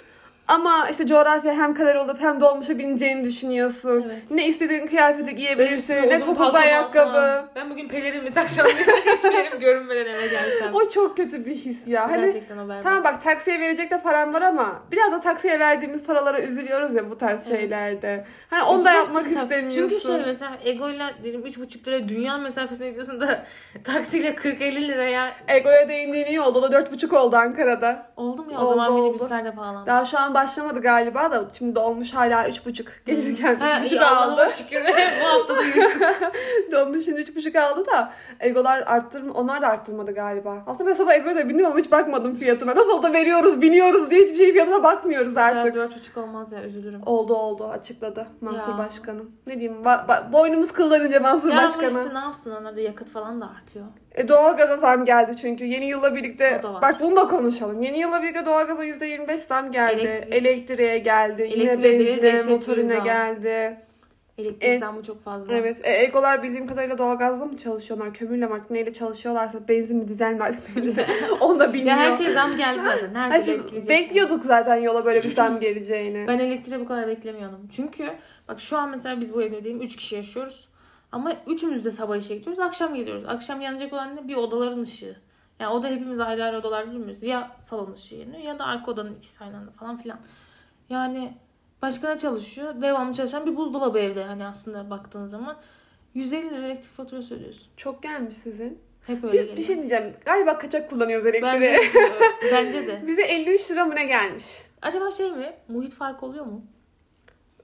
Ama işte coğrafya hem kadar olup hem dolmuşa bineceğini düşünüyorsun. Evet. Ne istediğin kıyafeti giyebilirsin. üstüne Ne uzun topuklu ayakkabı. alsam, Ben bugün pelerin mi taksam hiçbir yerim görünmeden eve gelsem. O çok kötü bir his ya. Hani Gerçekten o berbat. Tamam bak taksiye verecek de param var ama biraz da taksiye verdiğimiz paralara üzülüyoruz ya bu tarz Evet. şeylerde. Hani onu da yapmak tabii. istemiyorsun. Çünkü şey mesela egoyla diyelim 3,5 liraya dünya mesafesine gidiyorsun da taksiyle 40-50 liraya Egoya değindiğin iyi oldu. O da 4,5 oldu Ankara'da. oldu mu ya? O Oldu, zaman oldu. minibüsler de pahalanmış. Daha şu an başlamadı galiba da şimdi dolmuş hala 3,5 gelirken Ha, 3,5 iyi Allah'ıma aldı. şükür bu hafta da. Dolmuş şimdi 3,5 aldı da Egolar arttır onlar da arttırmadı galiba. Aslında ben sabah Ego'ya da bindim ama hiç bakmadım fiyatına. Nasıl da veriyoruz, biniyoruz diye hiçbir şey fiyatına bakmıyoruz artık. Artık. 4,5 olmaz ya üzülürüm. Oldu oldu açıkladı Mansur Ya. Başkanım. Ne diyeyim ba- ba- boynumuz kıllanınca Mansur Ya Başkanı. işte ne yapsın onlar da yakıt falan da artıyor. E, doğalgaza zam geldi çünkü. Yeni yılla birlikte bak bunu da konuşalım. Yeni yılla birlikte doğalgaza %25 zam geldi. Elektrik. Elektriğe geldi. Yine Elektriğe benzine, motorine zam. geldi. Elektrik E, zammı çok fazla. Evet. E, Egolar bildiğim kadarıyla doğalgazla mı çalışıyorlar? Kömürle mi artık neyle çalışıyorlarsa benzin mi dizel mi artık. Onu da bilmiyor. Ya her şey zam geldi zaten. Her Her şey şey- bekliyorduk zaten yola böyle bir zam geleceğini. Ben elektriğe bu kadar beklemiyordum. Çünkü bak şu an mesela biz bu evde diyeyim 3 kişi yaşıyoruz. Ama üçümüz de sabah işe gidiyoruz. Akşam geliyoruz. Akşam yanacak olan ne? Bir odaların ışığı. Yani o da hepimiz ayrı ayrı odalarda durmuyoruz. Ya salon ışığı yanıyor ya da arka odanın ikisi aynı anda falan filan. Yani başka ne çalışıyor? Devamlı çalışan bir buzdolabı evde hani aslında baktığın zaman. 150 lira elektrik faturası ödüyorsun. Çok gelmiş sizin. Hep öyle Biz geliyor. bir şey diyeceğim. Galiba kaçak kullanıyoruz elektriği. Bence de. Bence de. Bize 53 lira mı ne gelmiş? Acaba şey mi? Muhit farkı oluyor mu?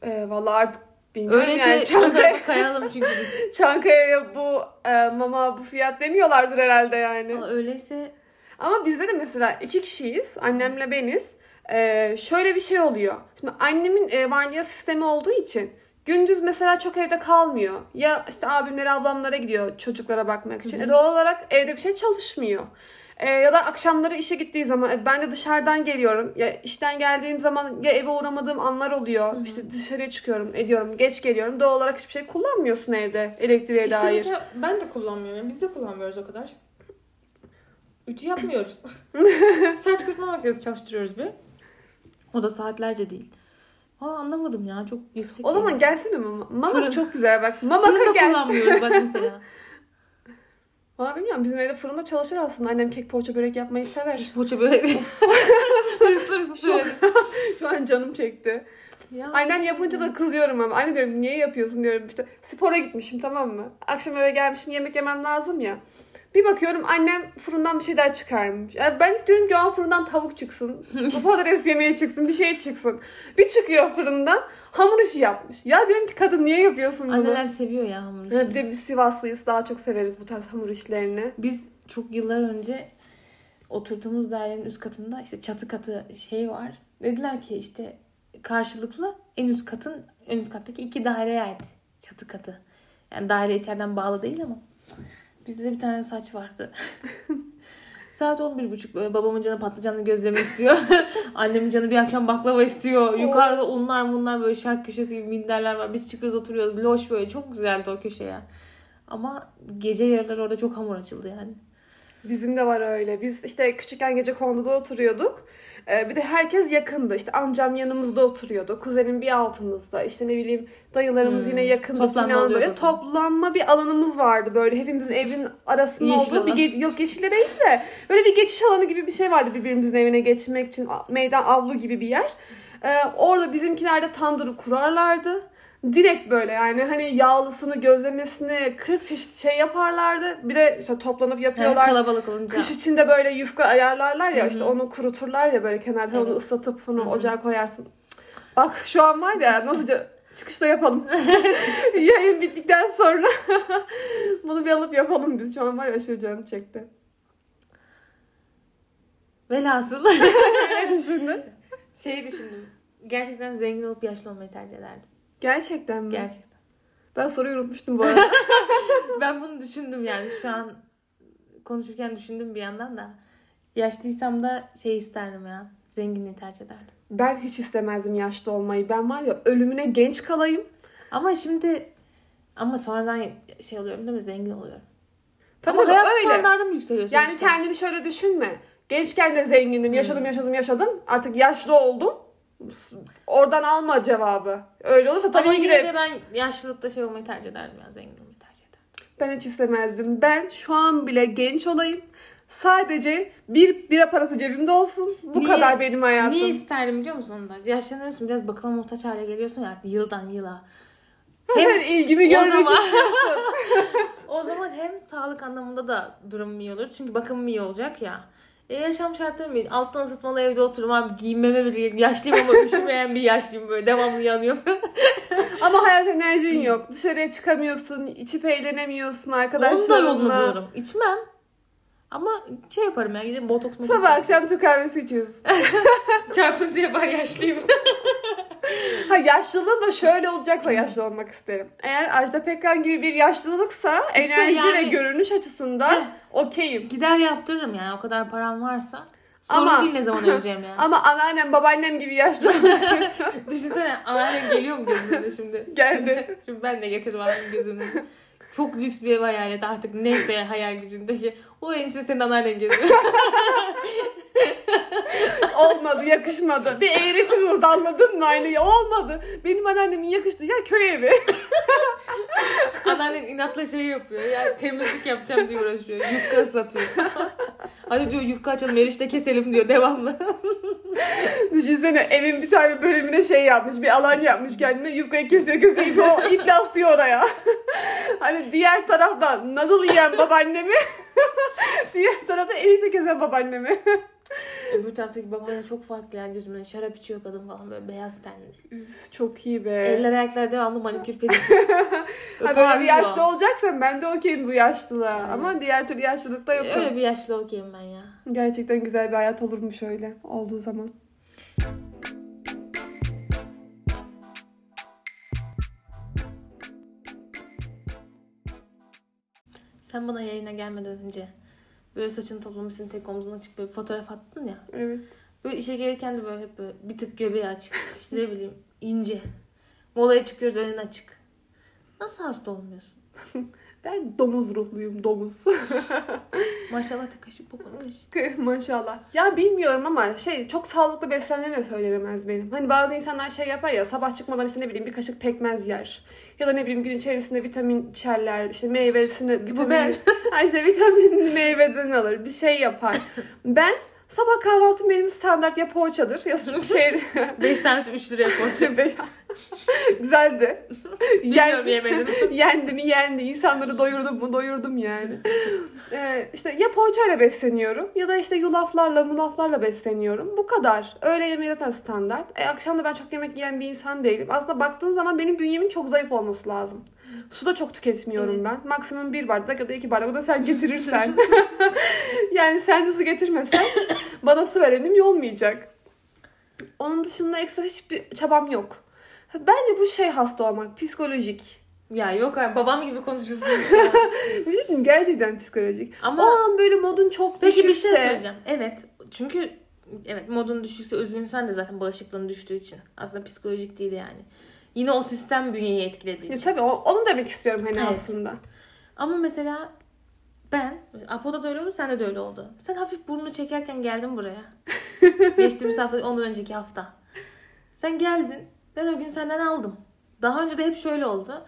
Ee, vallahi artık bilmiyorum Öyleyse yani. Çankaya, kayalım çünkü biz. Çankaya'ya bu e, mama bu fiyat demiyorlardır herhalde yani. Ama öyleyse Ama bizde de mesela iki kişiyiz. Annemle beniz. Ee, şöyle bir şey oluyor. Şimdi annemin e, vardiya sistemi olduğu için gündüz mesela çok evde kalmıyor. Ya işte abimlere ablamlara gidiyor çocuklara bakmak için. Hı hı. E, doğal olarak evde bir şey çalışmıyor. E, ya da akşamları işe gittiği zaman e, ben de dışarıdan geliyorum. Ya işten geldiğim zaman ya eve uğramadığım anlar oluyor. Hı hı. İşte dışarıya çıkıyorum, ediyorum, geç geliyorum. Doğal olarak hiçbir şey kullanmıyorsun evde elektriğe İşte dair. mesela ben de kullanmıyorum. Biz de kullanmıyoruz o kadar. Ütü yapmıyoruz. Saç kurutma makinesi çalıştırıyoruz bir. O da saatlerce değil. Valla anlamadım ya. Çok yüksek. O zaman gelsene mama. Mama Fırın. çok güzel bak. Mama Fırında gel. kullanmıyoruz bak mesela. Valla bilmiyorum bizim evde fırında çalışır aslında. Annem kek poğaça börek yapmayı sever. Poğaça böyle hırslı hırslı söyledi. Şu an canım çekti. Ya. Annem yapınca da kızıyorum ama. Anne diyorum niye yapıyorsun diyorum işte. Spora gitmişim tamam mı? Akşam eve gelmişim yemek yemem lazım ya. Bir bakıyorum annem fırından bir şeyler çıkarmış. Yani ben istiyorum ki o an fırından tavuk çıksın. Patates yemeği çıksın. Bir şey çıksın. Bir çıkıyor fırından hamur işi yapmış. Ya diyorum ki kadın niye yapıyorsun bunu? Anneler seviyor ya hamur işini. Bir de biz Sivaslıyız. Daha çok severiz bu tarz hamur işlerini. Biz çok yıllar önce oturduğumuz dairenin üst katında işte çatı katı şey var. Dediler ki işte karşılıklı en üst katın en üst kattaki iki daireye ait çatı katı. Yani daire içeriden bağlı değil ama. Bizde de bir tane saç vardı. Saat 11.30 böyle babamın canı patlıcanlı gözleme istiyor. Annemin canı bir akşam baklava istiyor. Yukarıda unlar bunlar böyle şark köşesi gibi minderler var. Biz çıkıyoruz oturuyoruz. Loş böyle çok güzeldi o köşe ya. Ama gece yarıları orada çok hamur açıldı yani. Bizim de var öyle. Biz işte küçükken gece konduda oturuyorduk. Ee, bir de herkes yakındı. İşte amcam yanımızda oturuyordu. Kuzenim bir altımızda. İşte ne bileyim dayılarımız Hmm. yine yakında Toplanma falan böyle. Toplanma bir alanımız vardı böyle. Hepimizin evin arasında Yeşil olduğu bir alan. ge- yok yeşil de değil de böyle bir geçiş alanı gibi bir şey vardı birbirimizin evine geçmek için. Meydan avlu gibi bir yer. Ee, orada bizimkiler de tandırı kurarlardı. Direkt böyle yani hani yağlısını, gözlemesini 40 çeşit şey yaparlardı. Bir de işte toplanıp yapıyorlar. kalabalık olunca. Kış içinde böyle yufka ayarlarlar ya Hı hı. işte onu kuruturlar ya böyle kenarda onu Evet. ıslatıp sonra Hı hı. ocağa koyarsın. Bak şu an var ya nasılca çıkışta yapalım. Yayın bittikten sonra bunu bir alıp yapalım biz. Şu an var ya aşırı canım çekti. Velhasıl ne düşündün? şeyi düşündüm. Gerçekten zengin olup yaşlı olmayı tercih ederdim. Gerçekten mi? Gerçekten. Ben soruyu unutmuştum bu arada. Ben bunu düşündüm yani şu an konuşurken düşündüm bir yandan da. Yaşlıysam da şey isterdim ya. Zenginliği tercih ederdim. ben hiç istemezdim yaşlı olmayı. Ben var ya ölümüne genç kalayım. Ama şimdi ama sonradan şey oluyorum değil mi? Zengin oluyorum. Tabii ama hayat öyle. standardım yükseliyor Yani sonuçta. kendini şöyle düşünme. Gençken de zengindim, yaşadım, yaşadım, yaşadım. Artık yaşlı oldum. Oradan alma cevabı. Öyle olursa tabii Ama ki de de ben yaşlılıkta şey olmayı tercih ederdim ya. Zengin olmayı tercih ederdim. ben hiç istemezdim. Ben şu an bile genç olayım. Sadece bir bira parası cebimde olsun. Bu Niye- kadar benim hayatım. Niye isterdim biliyor musun onu da? Yaşlanıyorsun biraz bakıma muhtaç hale geliyorsun ya yıldan yıla. Hem ilgimi O görmek zaman, istiyorsun. o zaman hem sağlık anlamında da durumum iyi olur. Çünkü bakımım iyi olacak ya. E, yaşam şartlarım iyi. Alttan ısıtmalı evde otururum abi. Giyinmeme bile Yaşlıyım ama üşümeyen bir yaşlıyım böyle. Devamlı yanıyorum. Ama hayat enerjin yok. Dışarıya çıkamıyorsun, içip eğlenemiyorsun Onun da arkadaşlarınla. yolunu bulurum. İçmem. Ama şey yaparım ya gidip botoks motoks Sabah akşam Türk kahvesi içiyorsun. Çarpıntı yapar yaşlıyım. Ha yaşlılığım da şöyle olacaksa yaşlı olmak isterim. Eğer Ajda Pekkan gibi bir yaşlılıksa İşte enerji ve yani- görünüş açısından okeyim. Gider yaptırırım yani o kadar param varsa. Sorun Ama- değil ne zaman öleceğim yani. Ama anneannem babaannem gibi yaşlı olacaksa Düşünsene anneannem geliyor mu gözünde şimdi? Geldi. şimdi ben de getirdim annemin gözünde. Çok lüks bir ev hayal et artık neyse hayal gücündeki. O en içinde senin anneannen geziyor. olmadı yakışmadı. Bir eğreti durdu anladın mı? Aynı olmadı. Benim anneannemin yakıştığı yer köy evi. Anneannen inatla şey yapıyor. Yani temizlik yapacağım diye uğraşıyor. Yufka ıslatıyor. Hadi diyor yufka açalım erişte keselim diyor devamlı. Düşünsene evin bir tane bölümüne şey yapmış bir alan yapmış kendine yufkayı kesiyor kesiyor ipi, o iple asıyor oraya. Hani diğer tarafta noodle yiyen babaannemi diğer tarafta erişte kesen babaannemi. Öbür taraftaki babaanne çok farklı yani gözümden. Şarap içiyor kadın falan böyle beyaz tenli. Çok iyi be. Eller ayaklar devamlı manikür pedikür. Ha, böyle bir yaşlı olacaksan ben de okeyim bu yaşlılığa. Aynen. Ama diğer türlü yaşlılıkta yokum. Öyle bir yaşlı okeyim ben ya. Gerçekten güzel bir hayat olurmuş öyle olduğu zaman. Sen bana yayına gelmeden önce böyle saçını toplamışsın tek omzuna açık böyle bir fotoğraf attın ya. Evet. Böyle işe gelirken de böyle hep böyle bir tık göbeği açık. İşte ne bileyim ince. Molaya çıkıyoruz önün açık. Nasıl hasta olmuyorsun? Ben domuz ruhluyum domuz. Maşallah tek kaşık poponu. Maşallah. Ya bilmiyorum ama şey çok sağlıklı beslendiğini de söylenemez benim. Hani bazı insanlar şey yapar ya sabah çıkmadan işte ne bileyim bir kaşık pekmez yer. Ya da ne bileyim gün içerisinde vitamin içerler. işte meyvesini vitamin, ben. ha işte vitamin meyveden alır. Bir şey yapar. Ben sabah kahvaltım benim standart ya poğaçadır ya şey Beş tanesi üç liraya koy. Güzeldi. Bilmiyorum yemedim. yendi mi yendi. İnsanları doyurdum mu doyurdum yani. Ee, işte ya poğaçayla besleniyorum ya da işte yulaflarla mulaflarla besleniyorum. Bu kadar. Öğle yemeği zaten standart. E, akşam da ben çok yemek yiyen bir insan değilim. Aslında baktığın zaman benim bünyemin çok zayıf olması lazım. Su da çok tüketmiyorum Evet. ben. Maksimum bir bardak ya da iki bardak. O da sen getirirsen. yani sen de su getirmesen bana su verenim olmayacak. Onun dışında ekstra hiçbir çabam yok. Bence bu şey hasta olmak, psikolojik. Ya yok abi babam gibi konuşuyorsun. Bir şey diyeyim, gerçekten psikolojik. Ama o an böyle modun çok Peki bir düşükse. şey söyleyeceğim. Evet. Çünkü evet modun düşükse üzgünsen de zaten bağışıklığın düştüğü için. Aslında psikolojik değil yani. Yine o sistem bünyeyi etkilediği Ya için. tabii o- onu demek istiyorum hani Evet. aslında. Ama mesela ben, Apo'da da öyle oldu, sende de öyle oldu. Sen hafif burnunu çekerken geldin buraya. Geçtiğimiz hafta, ondan önceki hafta. Sen geldin, ben o gün senden aldım. Daha önce de hep şöyle oldu.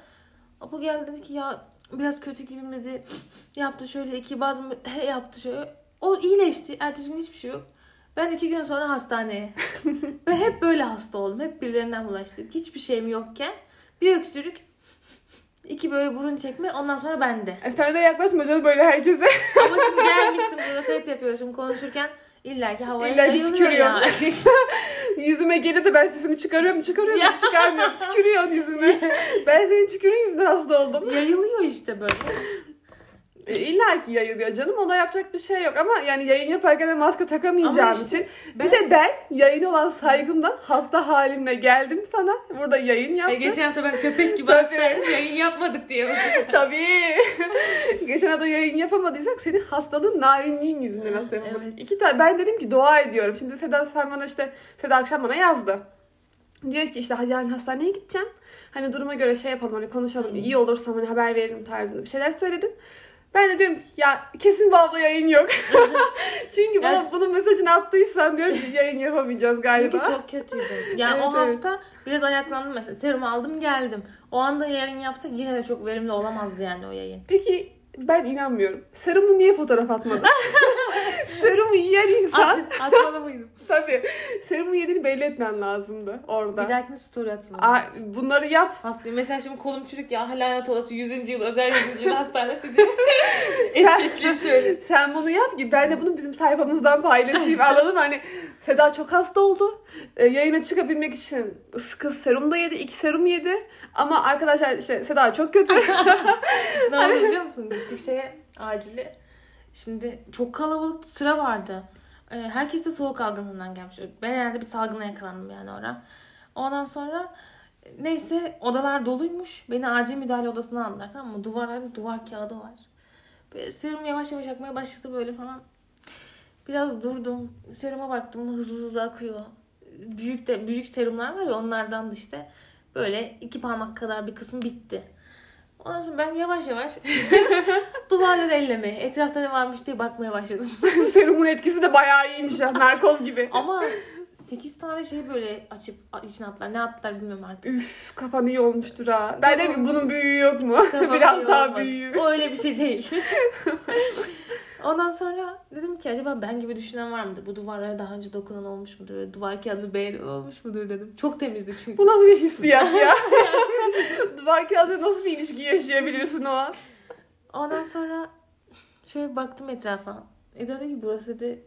Apo geldi dedi ki ya biraz kötü gibiyim dedi. Yaptı şöyle iki bazı yaptı şöyle. O iyileşti. Ertesi gün hiçbir şey yok. Ben iki gün sonra hastaneye. Ve hep böyle hasta oldum. Hep birilerinden bulaştık. Hiçbir şeyim yokken bir öksürük, iki böyle burun çekme ondan sonra bende. E sen de yaklaşma canım böyle herkese. Ama şimdi gelmişsin burada kayıt yapıyoruz. Şimdi konuşurken illaki havaya İlla ki yayılıyor tükürüyor. ya. Yüzüme gelir de ben sesimi çıkarıyorum çıkarıyorum Ya. çıkarmıyorum. Tükürüyorsun yüzüme. ben senin tükürüğün yüzünden hasta oldum. yayılıyor işte böyle. E, İlla ki yayılıyor canım ona yapacak bir şey yok ama yani yayın yaparken de maske takamayacağım Ama işte için. ben- Bir de ben yayın olan saygımdan hasta halimle geldim sana. Burada yayın E, yaptım. geçen hafta ben köpek gibi hastaydım yayın yapmadık diye. Tabii. Geçen hafta yayın yapamadıysak senin hastalığın narinliğin yüzünden hasta yapamadık. Evet. İki tane ben dedim ki dua ediyorum. Şimdi Seda sen bana işte Seda akşam bana yazdı. Diyor ki işte yarın hastaneye gideceğim. Hani duruma göre şey yapalım hani konuşalım. iyi olursam hani haber veririm tarzında bir şeyler söyledin. Ben de diyorum ki ya kesin bu yayın yok. Çünkü bana Ya- bunun mesajını attıysan diyorum ki yayın yapamayacağız galiba. Çünkü çok kötüydüm. Yani Evet, o evet. hafta biraz ayaklandım mesela. Serum aldım geldim. O anda yayın yapsak yine de çok verimli olamazdı yani o yayın. Peki ben inanmıyorum. Serumlu niye fotoğraf atmadın? Serumu yiyen insan At, atmalı mıydım? Tabii. Serumu yediğini belli etmen lazımdı orada. Bir dahakine story atmalı. Aa, bunları yap. Hastayım. Mesela şimdi kolum çürük ya. Lanet olası 100. yıl özel 100. yıl hastanesi diye. Sen- şöyle. Sen bunu yap ki ben de bunu bizim sayfamızdan paylaşayım. Anladın mı? Hani Seda çok hasta oldu. Ee, yayına çıkabilmek için kız serum da yedi. iki serum yedi. Ama arkadaşlar işte Seda çok kötü. ne oldu biliyor musun? Gittik şeye acile. Şimdi çok kalabalık sıra vardı. Ee, herkes de soğuk algınlığından gelmiş. Ben herhalde bir salgına yakalandım yani orada. Ondan sonra neyse odalar doluymuş. Beni acil müdahale odasına aldılar tamam mı? Duvarlarda duvar kağıdı var. Böyle serum yavaş yavaş akmaya başladı böyle falan. Biraz durdum. Seruma baktım hızlı hızlı akıyor. Büyük de büyük serumlar var ya onlardan da işte böyle iki parmak kadar bir kısmı bitti. Ondan sonra ben yavaş yavaş duvarları ellemeye, etrafta ne varmış diye bakmaya başladım. Serumun etkisi de bayağı iyiymiş ya. Narkoz gibi. Ama 8 tane şey böyle açıp içine attılar. Ne attılar bilmiyorum artık. Üf kafan iyi olmuştur ha. Ben dedim ki bunun büyüğü yok mu? Kafam Biraz daha olmadı. büyüğü. O öyle bir şey değil. Ondan sonra dedim ki acaba ben gibi düşünen var mıdır? Bu duvarlara daha önce dokunan olmuş mudur? Duvar kağıdını beğenen olmuş mudur dedim. Çok temizdi çünkü. Bu nasıl bir hissiyat ya? Duvar kağıdı nasıl bir ilişki yaşayabilirsin o an? Ondan sonra şöyle baktım etrafa. E dedi ki burası dedi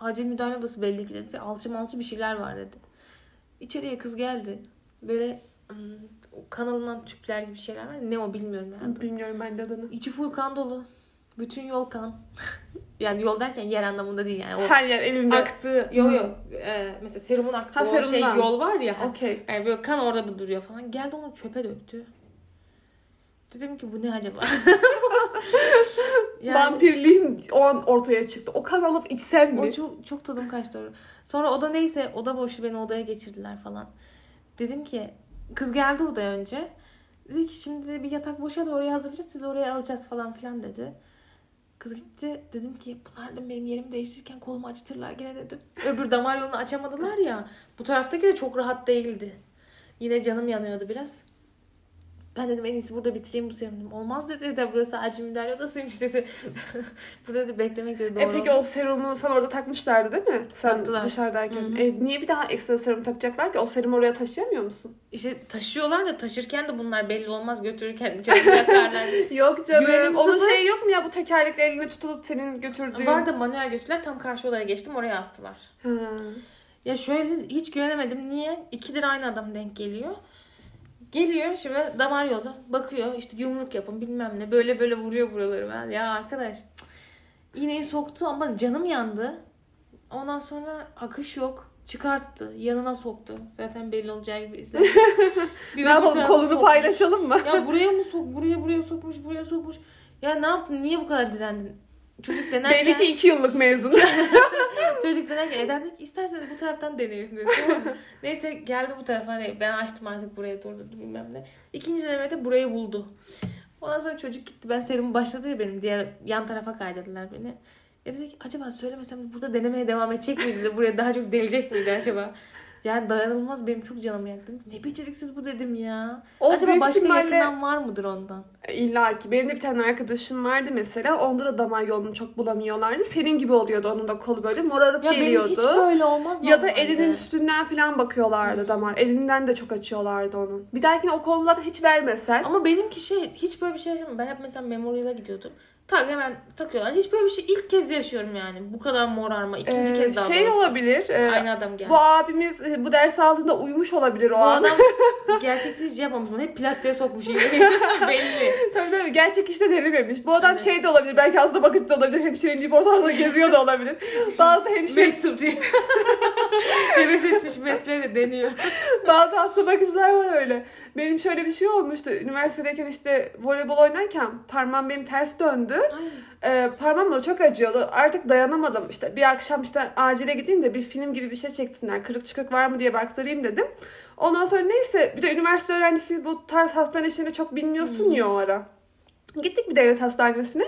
acil müdahale odası belli ki dedi. Alçı malçı bir şeyler var dedi. İçeriye kız geldi. Böyle kanalından tüpler gibi şeyler var. Ne o bilmiyorum yani. Bilmiyorum ben de adını. İçi full kan dolu. Bütün yol kan. yani yol derken yer anlamında değil yani. O Her yer elinde. aktığı, yo yo. Ee, mesela serumun aktığı Ha, o şey serumdan. yol var ya. Okey. Yani böyle kan orada da duruyor falan. Geldi onu çöpe döktü. Dedim ki bu ne acaba? Vampirliğin o an ortaya çıktı. O kan alıp içsem mi? O çok çok tadım kaçtı. Sonra oda neyse oda boştu beni odaya geçirdiler falan. Dedim ki kız geldi odaya önce. Dedi ki şimdi bir yatak boşa oraya hazırlayacağız siz oraya alacağız falan filan dedi. Kız gitti dedim ki bunlar da benim yerimi değiştirirken kolumu acıtırlar gene dedim. Öbür damar yolunu açamadılar ya. Bu taraftaki de çok rahat değildi. Yine canım yanıyordu biraz. Ben dedim en iyisi burada bitireyim bu serumu. Olmaz dedi de burası acil müdahale odasıymış dedi. burada dedi beklemek dedi doğru. E peki o serumu sana orada takmışlardı değil mi? Sen Taktılar. dışarıdayken. Hı hı. E, niye bir daha ekstra serum takacaklar ki? O serumu oraya taşıyamıyor musun? İşte taşıyorlar da taşırken de bunlar belli olmaz götürürken canını yakarlar. Yok canım. Güvenim Onun sıfır. şey yok mu ya bu tekerlekle eline tutulup senin götürdüğün? Var da manuel götürdüler tam karşı odaya geçtim oraya astılar. Ha. Ya şöyle hiç güvenemedim. Niye? İkidir aynı adam denk geliyor. Geliyor şimdi damar yolu bakıyor işte yumruk yapın bilmem ne böyle böyle vuruyor buraları ben. Ya arkadaş iğneyi soktu ama canım yandı. Ondan sonra akış yok. Çıkarttı. Yanına soktu. Zaten belli olacağı gibi. De Ne yapalım kolunu sokmuş. paylaşalım mı? Ya buraya mı sok, buraya buraya sokmuş, buraya sokmuş. Ya ne yaptın? Niye bu kadar direndin? Çocuk denerken, Belli ki iki yıllık mezun. çocuk denerken Eda dedi ki isterseniz bu taraftan deneyelim dedi. Tamam mı? Neyse geldi bu tarafa. Hani ben açtım artık buraya durdurdu bilmem ne. İkinci denemede burayı buldu. Ondan sonra çocuk gitti. Ben serumu başladı ya benim. Diğer yan tarafa kaydırdılar beni. E dedi ki acaba söylemesem burada denemeye devam edecek miydi? Buraya daha çok delecek miydi acaba? Yani dayanılmaz benim çok canım yaktı. Ne beceriksiz bu dedim ya. O Acaba başka ihtimalle- yakından var mıdır ondan? İlla ki. Benim de bir tane arkadaşım vardı mesela. Onda da damar yolunu çok bulamıyorlardı. Senin gibi oluyordu onun da kolu böyle morarıp Ya geliyordu. benim hiç böyle olmaz Ya da elinin üstünden falan bakıyorlardı damar. Elinden de çok açıyorlardı onun. Bir dahakine o kolu zaten hiç vermesen. Ama benimki şey hiç böyle bir şey yaşamadım. Ben hep mesela Memorial'a gidiyordum. Tak hemen takıyorlar. Hiç böyle bir şey ilk kez yaşıyorum yani. Bu kadar morarma. ikinci Ee, kez daha şey doğrusu. olabilir. e, Aynı adam geldi. bu abimiz e, bu ders aldığında uyumuş olabilir o Bu an. adam gerçekte hiç yapmamış. Hep plastiğe sokmuş. Belli. tabii tabii gerçek işte denememiş. Bu adam şey de olabilir. Belki hasta bakıcı da olabilir. Hemşireliği gibi ortalarda geziyor da olabilir. Bazı hemşire, Meczup diye. Heves etmiş mesleği de deniyor. bazı hasta bakıcılar var öyle. Benim şöyle bir şey olmuştu. Üniversitedeyken işte voleybol oynarken parmağım benim ters döndü. Ee, parmağım da çok acıyordu. Artık dayanamadım. İşte bir akşam işte acile gideyim de bir film gibi bir şey çeksinler. Kırık çıkık var mı diye baktırayım dedim. Ondan sonra neyse bir de üniversite öğrencisi bu tarz hastane işlerini çok bilmiyorsun ya o ara. Gittik bir devlet hastanesine.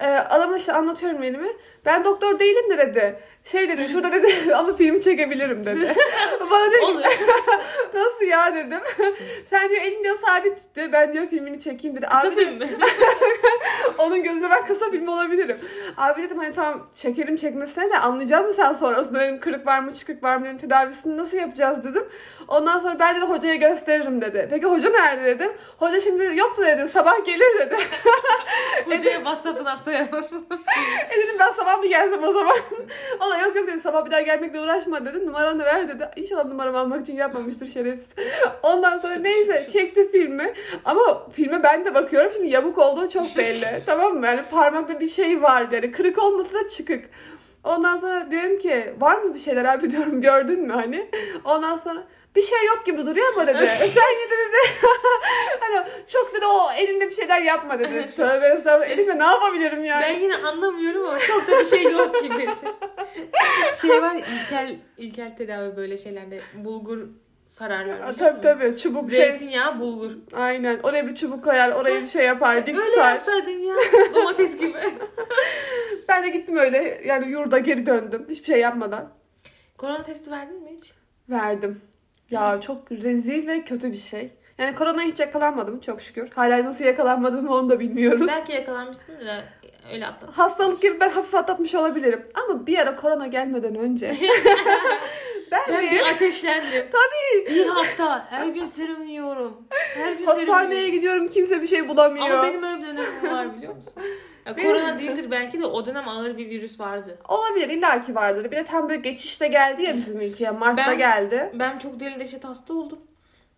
Ee, adama işte anlatıyorum elimi. Ben doktor değilim de dedi. Şey dedi şurada dedi ama filmi çekebilirim dedi. Bana dedi nasıl ya dedim. Sen diyor elin diyor sabit tut diyor. Ben diyor filmini çekeyim dedi. Kısa Abi film mi? onun gözünde ben kısa film olabilirim. Abi dedim hani tamam çekelim çekmesine de anlayacak mısın sen sonrasında dedim kırık var mı çıkık var mı dedim tedavisini nasıl yapacağız dedim. Ondan sonra ben dedi hocaya gösteririm dedi. Peki hoca nerede dedim. Hoca şimdi yoktu dedim sabah gelir dedi. Hocaya Whatsapp'tan atsa ya. e dedim ben sabah bir gelsem o zaman. o da yok yok dedi sabah bir daha gelmekle uğraşma dedi. Numaranı ver dedi. İnşallah numaramı almak için yapmamıştır şerefsiz. Ondan sonra neyse çekti filmi. Ama filme ben de bakıyorum şimdi yamuk olduğu çok belli. tamam mı? Yani parmakta bir şey var yani. Kırık olmasa da çıkık. Ondan sonra diyorum ki var mı bir şeyler abi diyorum gördün mü hani? Ondan sonra bir şey yok gibi duruyor ama dedi. Sen yine dedi. hani çok dedi o elinde bir şeyler yapma dedi. Tövbe estağfurullah. Elimde ne yapabilirim yani? Ben yine anlamıyorum ama çok da bir şey yok gibi. şey var ilkel, ilkel tedavi böyle şeylerde. Bulgur sararlar. Aa, tabii tabii çubuk şey. Zeytinyağı, bulgur. Aynen. Oraya bir çubuk koyar, oraya bir şey yapar, dik Öyle tutar. yapsaydın ya. Domates gibi. Ben de gittim öyle yani yurda geri döndüm. Hiçbir şey yapmadan. Korona testi verdin mi hiç? Verdim. Ya çok rezil ve kötü bir şey. Yani koronaya hiç yakalanmadım çok şükür. Hala nasıl yakalanmadığımı onu da bilmiyoruz. Belki yakalanmışsın da öyle atladın. Hastalık gibi ben hafif atlatmış olabilirim. Ama bir ara korona gelmeden önce ben, Ben bir ateşlendim. tabii Bir hafta her gün serum yiyorum. Her gün serum hastaneye yiyorum. gidiyorum kimse bir şey bulamıyor. Ama benim öyle bir dönemim var biliyor musun? Ya, korona değildir belki de o dönem ağır bir virüs vardı. Olabilir illaki vardır. Bir de tam böyle geçişte geldi ya bizim ülkeye. Mart'ta Ben- geldi. Ben çok deli deşet hasta oldum.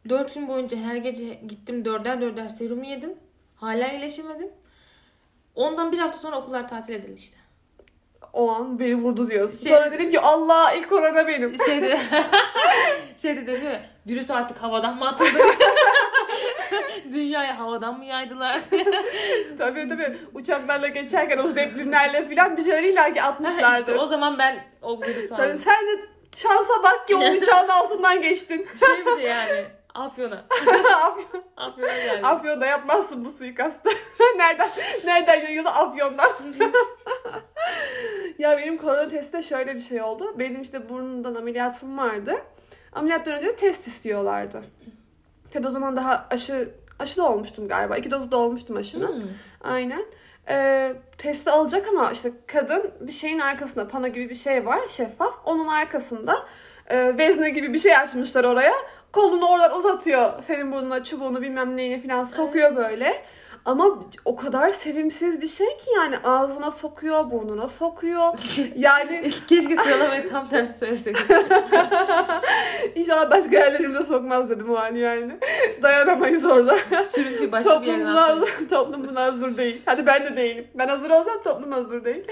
Dört gün boyunca her gece gittim dörder dörder serum yedim. Hala iyileşemedim. Ondan bir hafta sonra okullar tatil edildi işte. O an beni vurdu diyorsun. Şey- Sonra dedim ki Allah ilk korona benim. Şeyde, şeyde deniyor ya, virüs artık havadan mı atıldı? Dünyaya havadan mı yaydılar? tabii tabii. Uçaklarla geçerken o zeplinlerle falan bir şeyler illaki atmışlardı. işte o zaman ben o virüsü aldım. sen de şansa bak ki o uçağın altından geçtin. Şey bir de yani Afyon'a. Afyon'a geldim. Afyon'da yapmazsın bu suikastı. nereden nereden yayıldı Afyon'dan? ya benim korona testte şöyle bir şey oldu. Benim işte burnumdan ameliyatım vardı. Ameliyattan önce de test istiyorlardı. Tabii o zaman daha aşı aşı da olmuştum galiba. İki dozu da olmuştum aşının. Hmm. Aynen. Ee, testi alacak ama işte kadın bir şeyin arkasında pano gibi bir şey var şeffaf. Onun arkasında e, vezne gibi bir şey açmışlar oraya. Kolunu oradan uzatıyor. Senin burnuna çubuğunu bilmem neyini falan sokuyor böyle. Ama o kadar sevimsiz bir şey ki yani ağzına sokuyor, burnuna sokuyor. Yani Keşke sıralamayı tam tersi söyleseydin. inşallah başka yerlerimize sokmaz dedim o an yani. Dayanamayız orada. Sürüntüyü başka bir yerine Toplum hazır, toplum buna hazır değil. Hadi ben de değilim. Ben hazır olsam toplum hazır değil.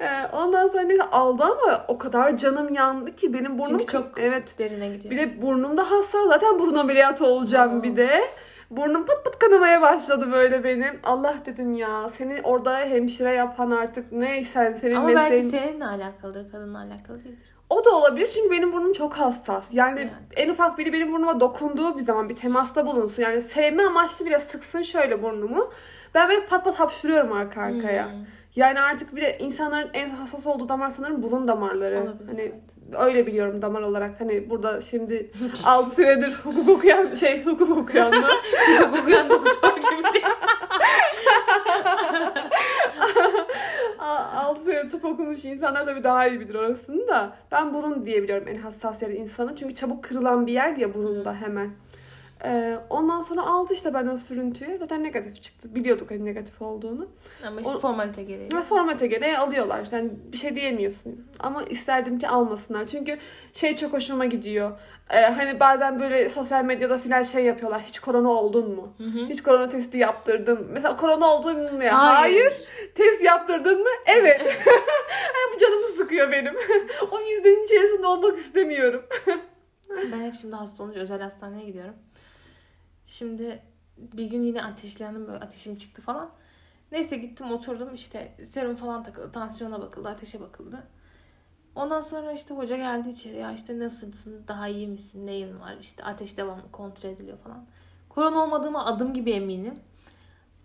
Ee, ondan sonra neyse aldı ama o kadar canım yandı ki benim burnum Çünkü çok evet. derine gidiyor. Bir de burnum da hassas. Zaten burun ameliyatı olacağım Aa. bir de. Burnum pıt pıt kanamaya başladı böyle benim. Allah dedim ya seni orada hemşire yapan artık neysen senin Ama mesleğin. belki seninle alakalıdır, kadınla alakalı değildir. O da olabilir çünkü benim burnum çok hassas. Yani, Yani. en ufak biri benim burnuma dokunduğu bir zaman bir temasta bulunsun. Yani sevme amaçlı bile sıksın şöyle burnumu. Ben böyle pat pat hapşuruyorum arka arkaya. Hmm. Yani artık bir de insanların en hassas olduğu damar sanırım burun damarları. Olabilir, Hani evet. Öyle biliyorum damar olarak. Hani burada şimdi 6 senedir hukuk okuyan şey hukuk okuyan mı? Hukuk okuyan doktor gibi değil. 6 sene tıp okumuş insanlar tabii daha iyi bilir orasını da. Ben burun diyebiliyorum en hassas yeri insanın. Çünkü çabuk kırılan bir yer ya burunda hemen. Ee, ondan sonra aldı işte benden sürüntüyü. Zaten negatif çıktı. Biliyorduk hani negatif olduğunu. Ama işte O- formalite gereği. Ve formate gereği alıyorlar. Yani bir şey diyemiyorsun. Ama isterdim ki almasınlar. Çünkü şey çok hoşuma gidiyor. Ee, hani bazen böyle sosyal medyada filan şey yapıyorlar. Hiç korona oldun mu? Hı hı. Hiç korona testi yaptırdın mı? Mesela korona oldun mu ya? Hayır. Hayır. Test yaptırdın mı? Evet. hani bu canımı sıkıyor benim. o yüzdenin içerisinde olmak istemiyorum. Ben hep şimdi hasta olunca özel hastaneye gidiyorum. Şimdi bir gün yine ateşlendim böyle ateşim çıktı falan. Neyse gittim oturdum işte serum falan takıldı, tansiyona bakıldı, ateşe bakıldı. Ondan sonra işte hoca geldi içeri ya işte nasılsın, daha iyi misin, neyin var işte ateş devamlı kontrol ediliyor falan. Korona olmadığıma adım gibi eminim.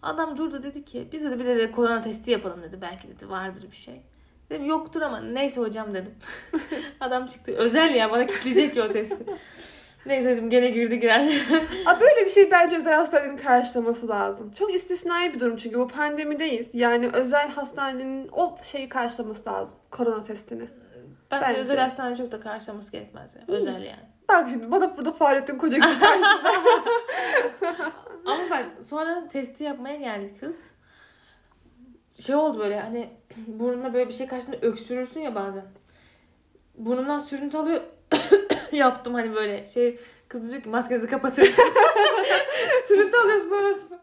Adam durdu dedi ki biz dedi bir de korona testi yapalım dedi belki dedi vardır bir şey. Dedim yoktur ama neyse hocam dedim. Adam çıktı özel ya bana kitleyecek ya o testi. Neyse dedim gene girdi girer. Aa, böyle bir şey bence özel hastanenin karşılaması lazım. Çok istisnai bir durum çünkü bu pandemideyiz. Yani özel hastanenin o şeyi karşılaması lazım. Korona testini. Bence, Bence. özel hastane çok da karşılaması gerekmez ya. Özel yani. Bak şimdi bana burada Fahrettin Koca. Ama bak sonra testi yapmaya geldi kız. Şey oldu böyle hani burnuna böyle bir şey karşında öksürürsün ya bazen. Burnumdan sürüntü alıyor. Yaptım hani böyle şey kız diyor ki maskenizi kapatır mısınız? sürüntü alıyorsun orası.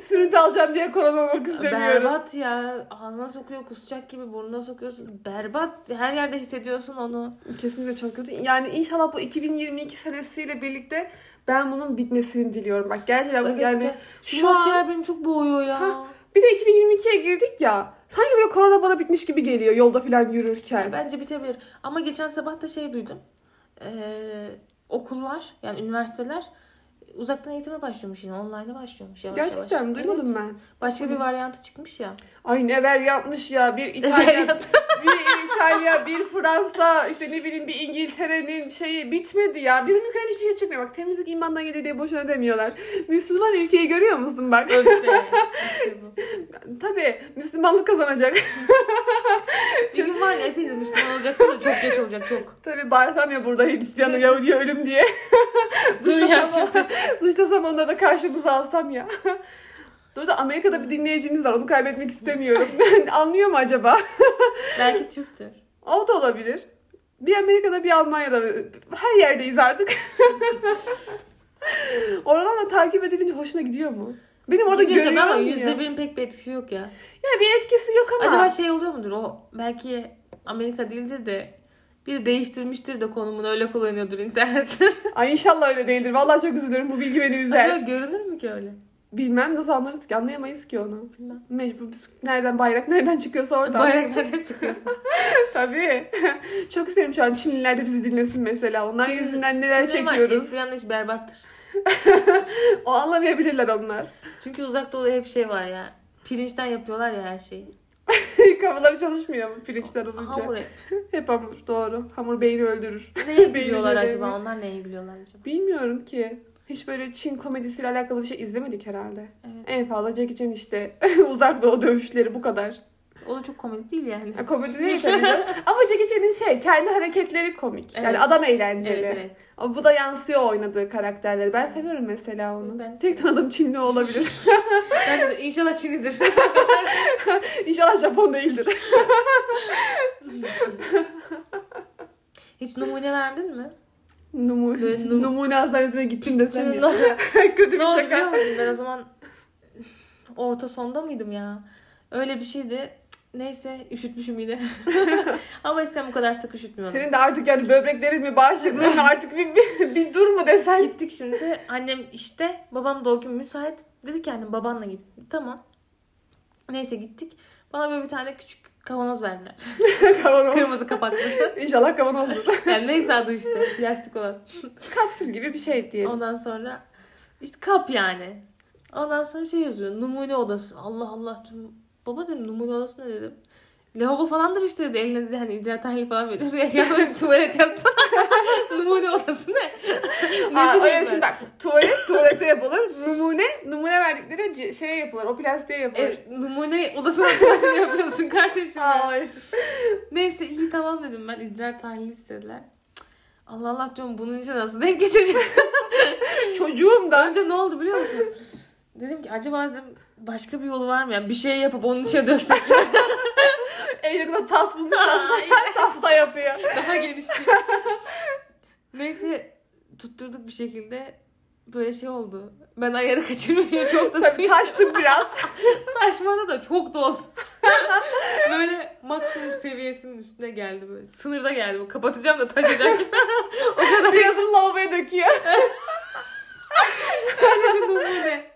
Sürüntü alacağım diye korona istemiyorum. Berbat ya. Ağzına sokuyor kusacak gibi burnuna sokuyorsun. Berbat. Her yerde hissediyorsun onu. Kesinlikle çok kötü. Yani inşallah bu 2022 senesiyle birlikte ben bunun bitmesini diliyorum. Bak gerçekten Evet yani ya. Şu, şu an maskeler beni çok boğuyor ya. Ha. Bir de 2022'ye girdik ya. Sanki böyle korona bana bitmiş gibi geliyor yolda falan yürürken. Ya Bence bitebilir. Ama geçen sabah da şey duydum. Ee, okullar yani üniversiteler uzaktan eğitime başlıyormuş yine. Online'a başlıyormuş yavaş Gerçekten yavaş. duymadım Evet. ben. Başka bir varyantı çıkmış ya. Ay ne ver yapmış ya. Bir İtalya, bir İtalya, bir Fransa, işte ne bileyim bir İngiltere'nin şeyi bitmedi ya. Bizim ülkeden hiçbir şey çıkmıyor. Bak temizlik imandan gelir diye boşuna demiyorlar. Müslüman ülkeyi görüyor musun bak? Öf be. İşte bu. Tabii Müslümanlık kazanacak. Bir gün var ya hepiniz Müslüman olacaksınız da çok geç olacak çok. Tabii bağırsam ya burada Hristiyanı Şey- Yahudi'ye ölüm diye. Dur ya Dışlasam, şimdi. dışlasam onları da karşımıza alsam ya. Dur da Amerika'da bir dinleyicimiz var. Onu kaybetmek istemiyorum. Anlıyor mu acaba? Belki Türktür. O da olabilir. Bir Amerika'da bir Almanya'da her yerdeyiz artık. Oralarla takip edilince hoşuna gidiyor mu? Benim orada Gidiyor görüyorum ama yüzde birin pek bir etkisi yok ya. Ya bir etkisi yok ama. Acaba şey oluyor mudur o belki Amerika değildir de biri değiştirmiştir de konumunu öyle kullanıyordur internet. Ay inşallah öyle değildir. Vallahi çok üzülürüm. Bu bilgi beni üzer. Acaba görünür mü ki öyle? Bilmem nasıl anlarız ki anlayamayız ki onu. Bilmem. Mecbur nereden bayrak nereden çıkıyorsa oradan. Bayrak nereden çıkıyorsun? Tabii. Çok isterim şu an Çinliler de bizi dinlesin mesela. Onlar Çin- yüzünden neler var, çekiyoruz. Espri anlayışı berbattır. O anlamayabilirler onlar. Çünkü uzak doğuda hep şey var ya. Pirinçten yapıyorlar ya her şeyi. Kafaları çalışmıyor mu pirinçler olunca? Hamur hep. Hep hamur doğru. Hamur beyni öldürür. Neye gülüyorlar acaba? Onlar neye gülüyorlar acaba? Bilmiyorum ki. Hiç böyle Çin komedisiyle alakalı bir şey izlemedik herhalde. Evet. En fazla Jackie Chan işte uzak doğu dövüşleri bu kadar. O da çok komedi değil yani. Ya, komedi değil tabii. Ama Jackie Chan'in şey kendi hareketleri komik. Yani Evet. adam eğlenceli. Evet evet. Ama bu da yansıyor oynadığı karakterleri. Ben seviyorum mesela onu. Ben Tek tanıdığım Çinli olabilir. Ben inşallah Çinlidir. İnşallah Japon değildir. Hiç numune verdin mi? Numune, Böyle num- numune hastanesine gittim desem ya. Kötü bir ne oldu şaka. musun? Ben o zaman orta sonda mıydım ya? Öyle bir şeydi. Neyse üşütmüşüm yine. Ama eskiden bu kadar sık üşütmüyordum. Senin de artık yani böbreklerin mi bağışıklığın artık bir, bir, bir dur mu desen. Gittik şimdi. Annem işte. Babam da o gün müsait. Dedi ki annem babanla git. Tamam. Neyse gittik. Bana böyle bir tane küçük kavanoz verdiler. Kavanoz. Kırmızı kapaklı. İnşallah kavanozdur. Yani neyse adı işte. Plastik olan. Kapsül gibi bir şey diyelim. Ondan sonra işte kap yani. Ondan sonra şey yazıyor. Numune odası. Allah Allah. Baba dedim numune odası ne dedim. Lavabo falandır işte dedi. Eline dedi hani idrar tahlili falan veriyorsun. Ya, ya tuvalet yazsana. numune odası ne? ne Aa, öyle şimdi bak tuvalet tuvalete yapılır. Numune numune verdikleri şeye yapılır. O plastiğe yapılır. E, numune odasına tuvaletini yapıyorsun kardeşim. Ay. Neyse iyi tamam dedim ben idrar tahlili istediler. Allah Allah diyorum bunun için nasıl denk getireceksin? Çocuğum da Önce ne oldu biliyor musun? Dedim ki acaba dedim başka bir yolu var mı? Yani bir şey yapıp onun içine döksek eline tas bulmuşlar. Ay. tas da yapıyor. daha geniş. Neyse tutturduk bir şekilde böyle şey oldu. Ben ayarı kaçırmışım çok da Tabii suyu taştık biraz. taşmada da çok doldu. böyle maksimum seviyesinin üstüne geldi böyle. Sınırda geldi. bu. Kapatacağım da taşacak gibi. o kadar Birazını lavaboya döküyor. öyle bir numune.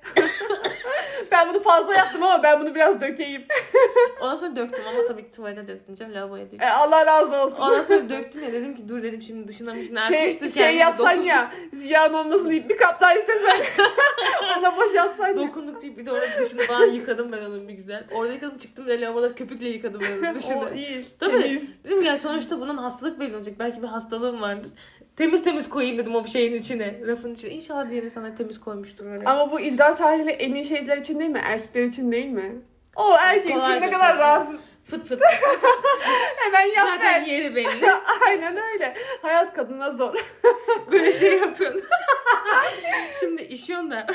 Ben bunu fazla yaptım ama ben bunu biraz dökeyim. Ondan sonra döktüm ama tabii ki tuvalete dökmeyeceğim. Lavaboya değil. E, Allah razı olsun. Ondan sonra döktüm ya dedim ki dur dedim şimdi dışına dışına şey, artmıştır. şey yapsan dokunduk. ya ziyan olmasın deyip bir kap daha istesen ona boşaltsan. Dokunduk deyip bir de orada dışını falan yıkadım ben onun bir güzel. Orada yıkadım çıktım ve lavaboda köpükle yıkadım ben onun dışını. O iyi. Tabii. Temiz. Dedim yani sonuçta bunun hastalık belli olacak. Belki bir hastalığım vardır. Temiz temiz koyayım dedim o şeyin içine. Rafın içine. İnşallah diğeri sana temiz koymuştur öyle. Ama bu idrar tahlili en iyi şeyler için değil mi? Erkekler için değil mi? O erkeksin Kolaydır ne kadar zaten. rahatsız. Fıt fıt. Hemen yap Zaten ver. yeri belli. Aynen öyle. Hayat kadına zor. Böyle şey yapıyorsun. Şimdi işiyorsun da.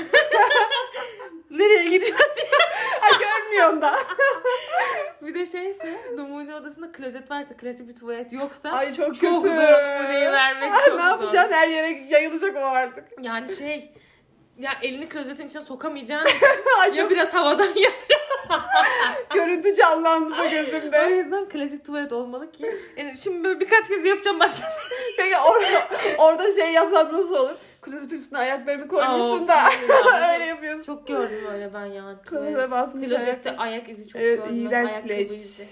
Nereye gidiyor? Ay görmüyorsun da. Bir de şeyse numune odasında klozet varsa klasik bir tuvalet yoksa Ay çok, çok kötü. zor numuneyi vermek Ay, çok ne zor. yapacaksın? Her yere yayılacak o artık. Yani şey ya elini klozetin içine sokamayacağın için Ay ya biraz havadan yapacaksın. görüntü canlandı da O gözümde. yüzden klasik tuvalet olmalı ki. Yani şimdi böyle birkaç kez yapacağım bak. Peki orada, orada şey yapsan nasıl olur? Klozetin üstüne ayaklarını koymuşsun Of, da öyle yapıyorsun. Çok gördüm öyle ben ya. Klozete basmış Klozette ayak. ayak izi çok Evet gördüm. ben. iğrenç Ayakkabı leş. izi.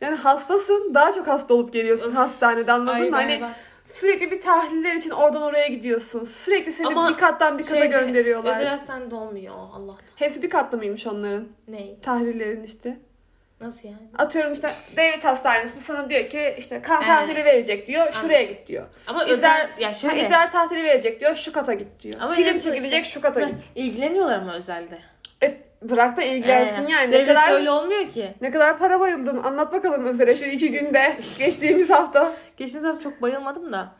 Yani hastasın daha çok hasta olup geliyorsun hastanede anladın mı? Hani ben- sürekli bir tahliller için oradan oraya gidiyorsun. Sürekli seni Ama bir kattan bir kata Şeyde, gönderiyorlar. Özel hastanede olmuyor Allah. Hepsi bir katta mıymış onların? Ne? Tahlillerin işte. Nasıl yani? Atıyorum işte devlet hastanesinde sana diyor ki işte kan tahlili verecek diyor. Şuraya git diyor. Ama İdrar- özel ya Ha, şöyle. idrar tahlili verecek diyor. Şu kata git diyor. Ama Film çekilecek işte? şu kata git. İlgileniyorlar ama özelde. E, bırak da ilgilensin Ee, yani. Ne kadar, öyle olmuyor ki. ne kadar para bayıldın. Anlat bakalım özele şu iki günde. geçtiğimiz hafta. Geçtiğimiz hafta çok bayılmadım da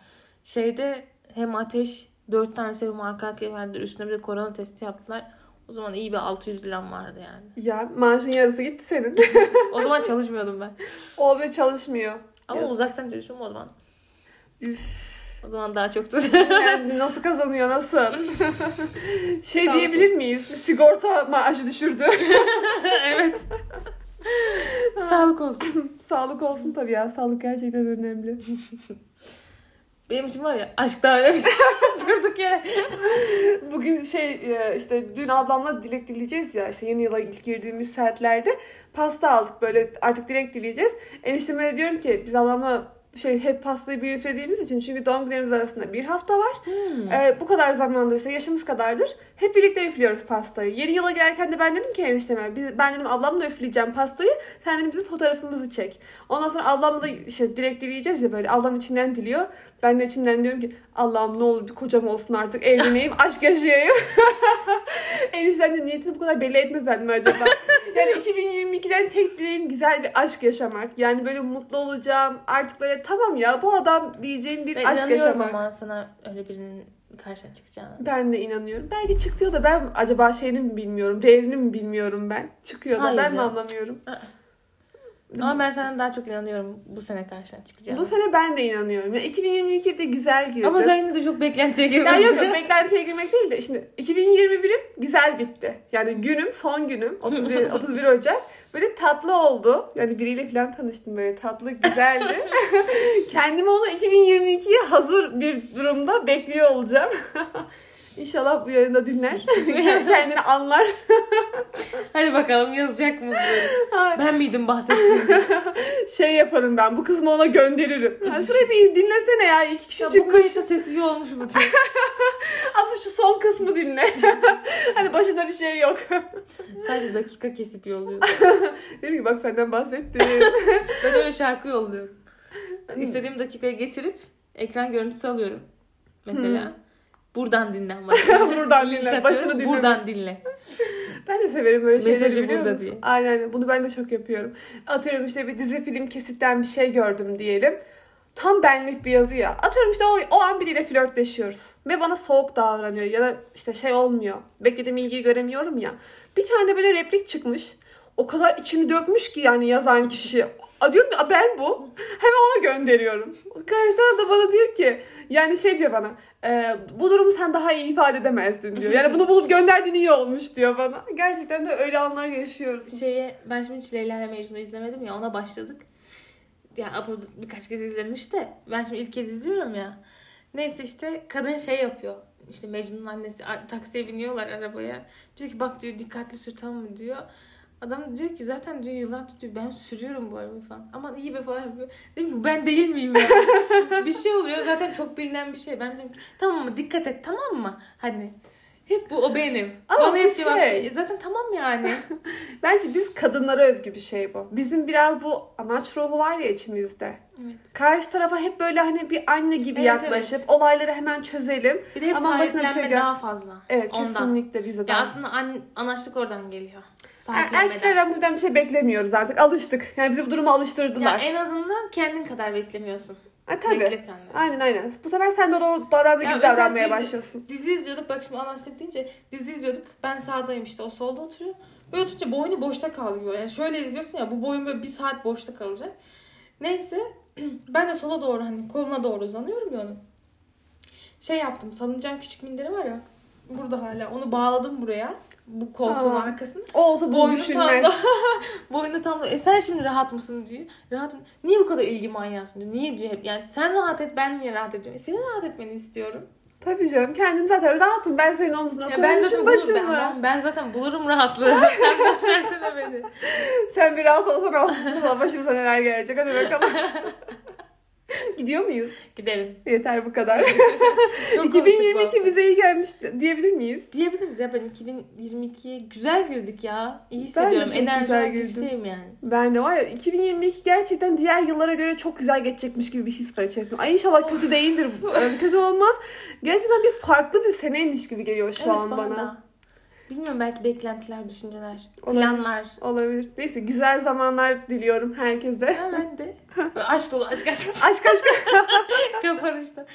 şeyde hem ateş 4 tane serum arka arkaya verdiler. Üstüne bir de korona testi yaptılar. O zaman iyi bir 600 liram vardı yani. Ya maaşın yarısı gitti senin. O zaman çalışmıyordum ben. o bile çalışmıyor. Ama Yazık. uzaktan çalışıyorum o zaman. Üf. O zaman daha çoktu. Yani nasıl kazanıyor nasıl? şey Sağlık diyebilir olsun. miyiz? Sigorta maaşı düşürdü. evet. Sağlık olsun. Sağlık olsun tabii ya. Sağlık gerçekten önemli. Benim için var ya aşk daha önemli. Durduk yere. Bugün şey e, işte dün ablamla dilek dileyeceğiz ya işte yeni yıla ilk girdiğimiz saatlerde pasta aldık böyle artık dilek dileyeceğiz. Enişteme diyorum ki biz ablamla şey hep pastayı birliktediğimiz için çünkü doğum günlerimiz arasında bir hafta var. Hmm. Ee, bu kadar zamandır işte yaşımız kadardır. Hep birlikte üflüyoruz pastayı. Yeni yıla girerken de ben dedim ki enişteme biz, ben dedim ablamla üfleyeceğim pastayı. Sen dedim bizim fotoğrafımızı çek. Ondan sonra ablamla da işte dilek dileyeceğiz ya böyle ablam içinden diliyor. Ben de içinden diyorum ki Allah'ım ne olur bir kocam olsun artık evleneyim aşk yaşayayım. Enişten de niyetini bu kadar belli etmez mi acaba? Yani 2022'den tek dileğim güzel bir aşk yaşamak. Yani böyle mutlu olacağım. Artık böyle tamam ya bu adam diyeceğim bir Ben aşk yaşamak. ama sana öyle birinin karşına çıkacağına. Ben de inanıyorum. Belki çıktı da ben acaba şeyini mi bilmiyorum, değerini mi bilmiyorum ben. Çıkıyor da Hayır ben mi canım. anlamıyorum. Ama ben sana daha çok inanıyorum bu sene karşına çıkacağına. Bu sene ben de inanıyorum. Yani 2022 de güzel girdi. Ama sen yine de çok beklentiye Ya girmedin. yok yok beklentiye girmek değil de şimdi 2021'im güzel bitti. Yani günüm son günüm 31, 31 Ocak böyle tatlı oldu. Yani biriyle falan tanıştım böyle tatlı güzeldi. Kendimi onu 2022'ye hazır bir durumda bekliyor olacağım. İnşallah bu yayında dinler. Kendini anlar. Hadi bakalım yazacak mı? Ben miydim bahsettiğim? şey yaparım ben. Bu kısmı ona gönderirim. Ya şurayı bir dinlesene ya. iki kişi Ya bu çıkmış. kayıtta sesi iyi olmuş mu. Ama şu son kısmı dinle. hani başında bir şey yok. Sadece dakika kesip yolluyor. Dedim ki bak senden bahsettim. Ben öyle şarkı yolluyorum. İstediğim dakikaya getirip ekran görüntüsü alıyorum. Mesela. Buradan dinlen bana. Buradan dinle. Başını dinle. Buradan dinle. Ben de severim böyle şeyleri Mesajı biliyor burada musun? diye. Aynen. Bunu ben de çok yapıyorum. Atıyorum işte bir dizi film kesitten bir şey gördüm diyelim. Tam benlik bir yazı ya. Atıyorum işte o, o an biriyle flörtleşiyoruz. Ve bana soğuk davranıyor ya da işte şey olmuyor. Beklediğim ilgiyi göremiyorum ya. Bir tane böyle replik çıkmış. O kadar içini dökmüş ki yani yazan kişi. A, diyorum ki "A, ben bu. Hemen ona gönderiyorum. Karşıdan da bana diyor ki yani şey diyor bana. "E, bu durumu sen daha iyi ifade edemezdin diyor. Yani bunu bulup gönderdiğin iyi olmuş diyor bana. Gerçekten de öyle anlar yaşıyoruz. Şeye, ben şimdi hiç Leyla ile Mecnun'u izlemedim ya ona başladık. Ya Apple birkaç kez izlemiş de ben şimdi ilk kez izliyorum ya. Neyse işte kadın şey yapıyor. İşte Mecnun'un annesi taksiye biniyorlar arabaya. Diyor ki bak diyor dikkatli sür tamam mı diyor. Adam diyor ki zaten diyor yıllardır diyor ben sürüyorum bu arabayı falan. Aman iyi be falan yapıyor. Dedim ben değil miyim ya? bir şey oluyor zaten çok bilinen bir şey. Ben dedim ki tamam mı dikkat et tamam mı? Hani hep bu o benim. Ama Bana hep cevap şey- şey. Zaten tamam yani. Bence biz kadınlara özgü bir şey bu. Bizim biraz bu anaç ruhu var ya içimizde. Evet. Karşı tarafa hep böyle hani bir anne gibi Evet, yaklaşıp olayları hemen çözelim. Bir de hep Ama bir sahiplenme şey daha fazla. Evet Ondan. kesinlikle bize de. Ya aslında an, anaçlık oradan geliyor. Sahiplenmeden. Erkeklerden bizden bir şey beklemiyoruz artık. Alıştık. Yani bizi bu duruma Ya alıştırdılar. en azından kendin kadar beklemiyorsun. Ha, tabii. Bekle sen de. Aynen aynen. Bu sefer sen de o davrandığı Ya gibi davranmaya dizi- başlıyorsun. Dizi izliyorduk. Bak şimdi anaçlık deyince dizi izliyorduk. Ben sağdayım işte. O solda oturuyor. Böyle oturunca boynu boşta kalıyor. Yani şöyle izliyorsun ya bu boyun böyle bir saat boşta kalacak. Neyse ben de sola doğru hani koluna doğru uzanıyorum ya onun. Şey yaptım. Salıncağın küçük minderi var ya. Burada hala. Onu bağladım buraya. Bu koltuğun Aa. arkasına. O olsa bunu Boynu düşünmez. tam da. Boynu tam da. E sen şimdi rahat mısın diyor. Rahatım. Niye bu kadar ilgi manyasın diyor. Niye diyor hep. Yani sen rahat et ben niye rahat ediyorum. E senin rahat etmeni istiyorum. Tabii canım. Kendim zaten rahatım. Ben senin omzuna Ya ben zaten, koymuşum bulurum, başımı. ben, ben zaten bulurum rahatlığı. sen boş versene beni. Sen bir rahat olsan olsun. Başımıza neler gelecek. Hadi bakalım. Gidiyor muyuz? Gidelim. Yeter bu kadar. Çok konuştuk bu 2022 hafta. bize iyi gelmiş diyebilir miyiz? Diyebiliriz ya ben 2022'ye güzel girdik ya. İyi Ben de hissediyorum. güzel Enerjim girdim. yükseğim yani. Ben de var ya 2022 gerçekten diğer yıllara göre çok güzel geçecekmiş gibi bir his var içerisinde. Ay inşallah kötü değildir. Kötü olmaz. Gerçekten bir farklı bir seneymiş gibi geliyor şu an bana. da. Bilmiyorum belki beklentiler, düşünceler, Olabilir. planlar. Olabilir. Neyse güzel zamanlar diliyorum herkese. Ha, ben de. Aşk dolu aşk aşk. Aşk aşk. Kapanışta.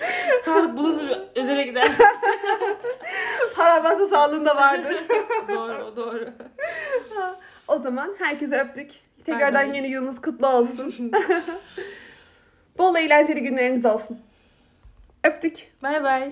Sağlık bulunur özele gidersin. Para varsa sağlığında vardır. doğru doğru. o zaman herkese öptük. Tekrardan yeni yılınız kutlu olsun. Bol eğlenceli günleriniz olsun. Öptük. Bay bay.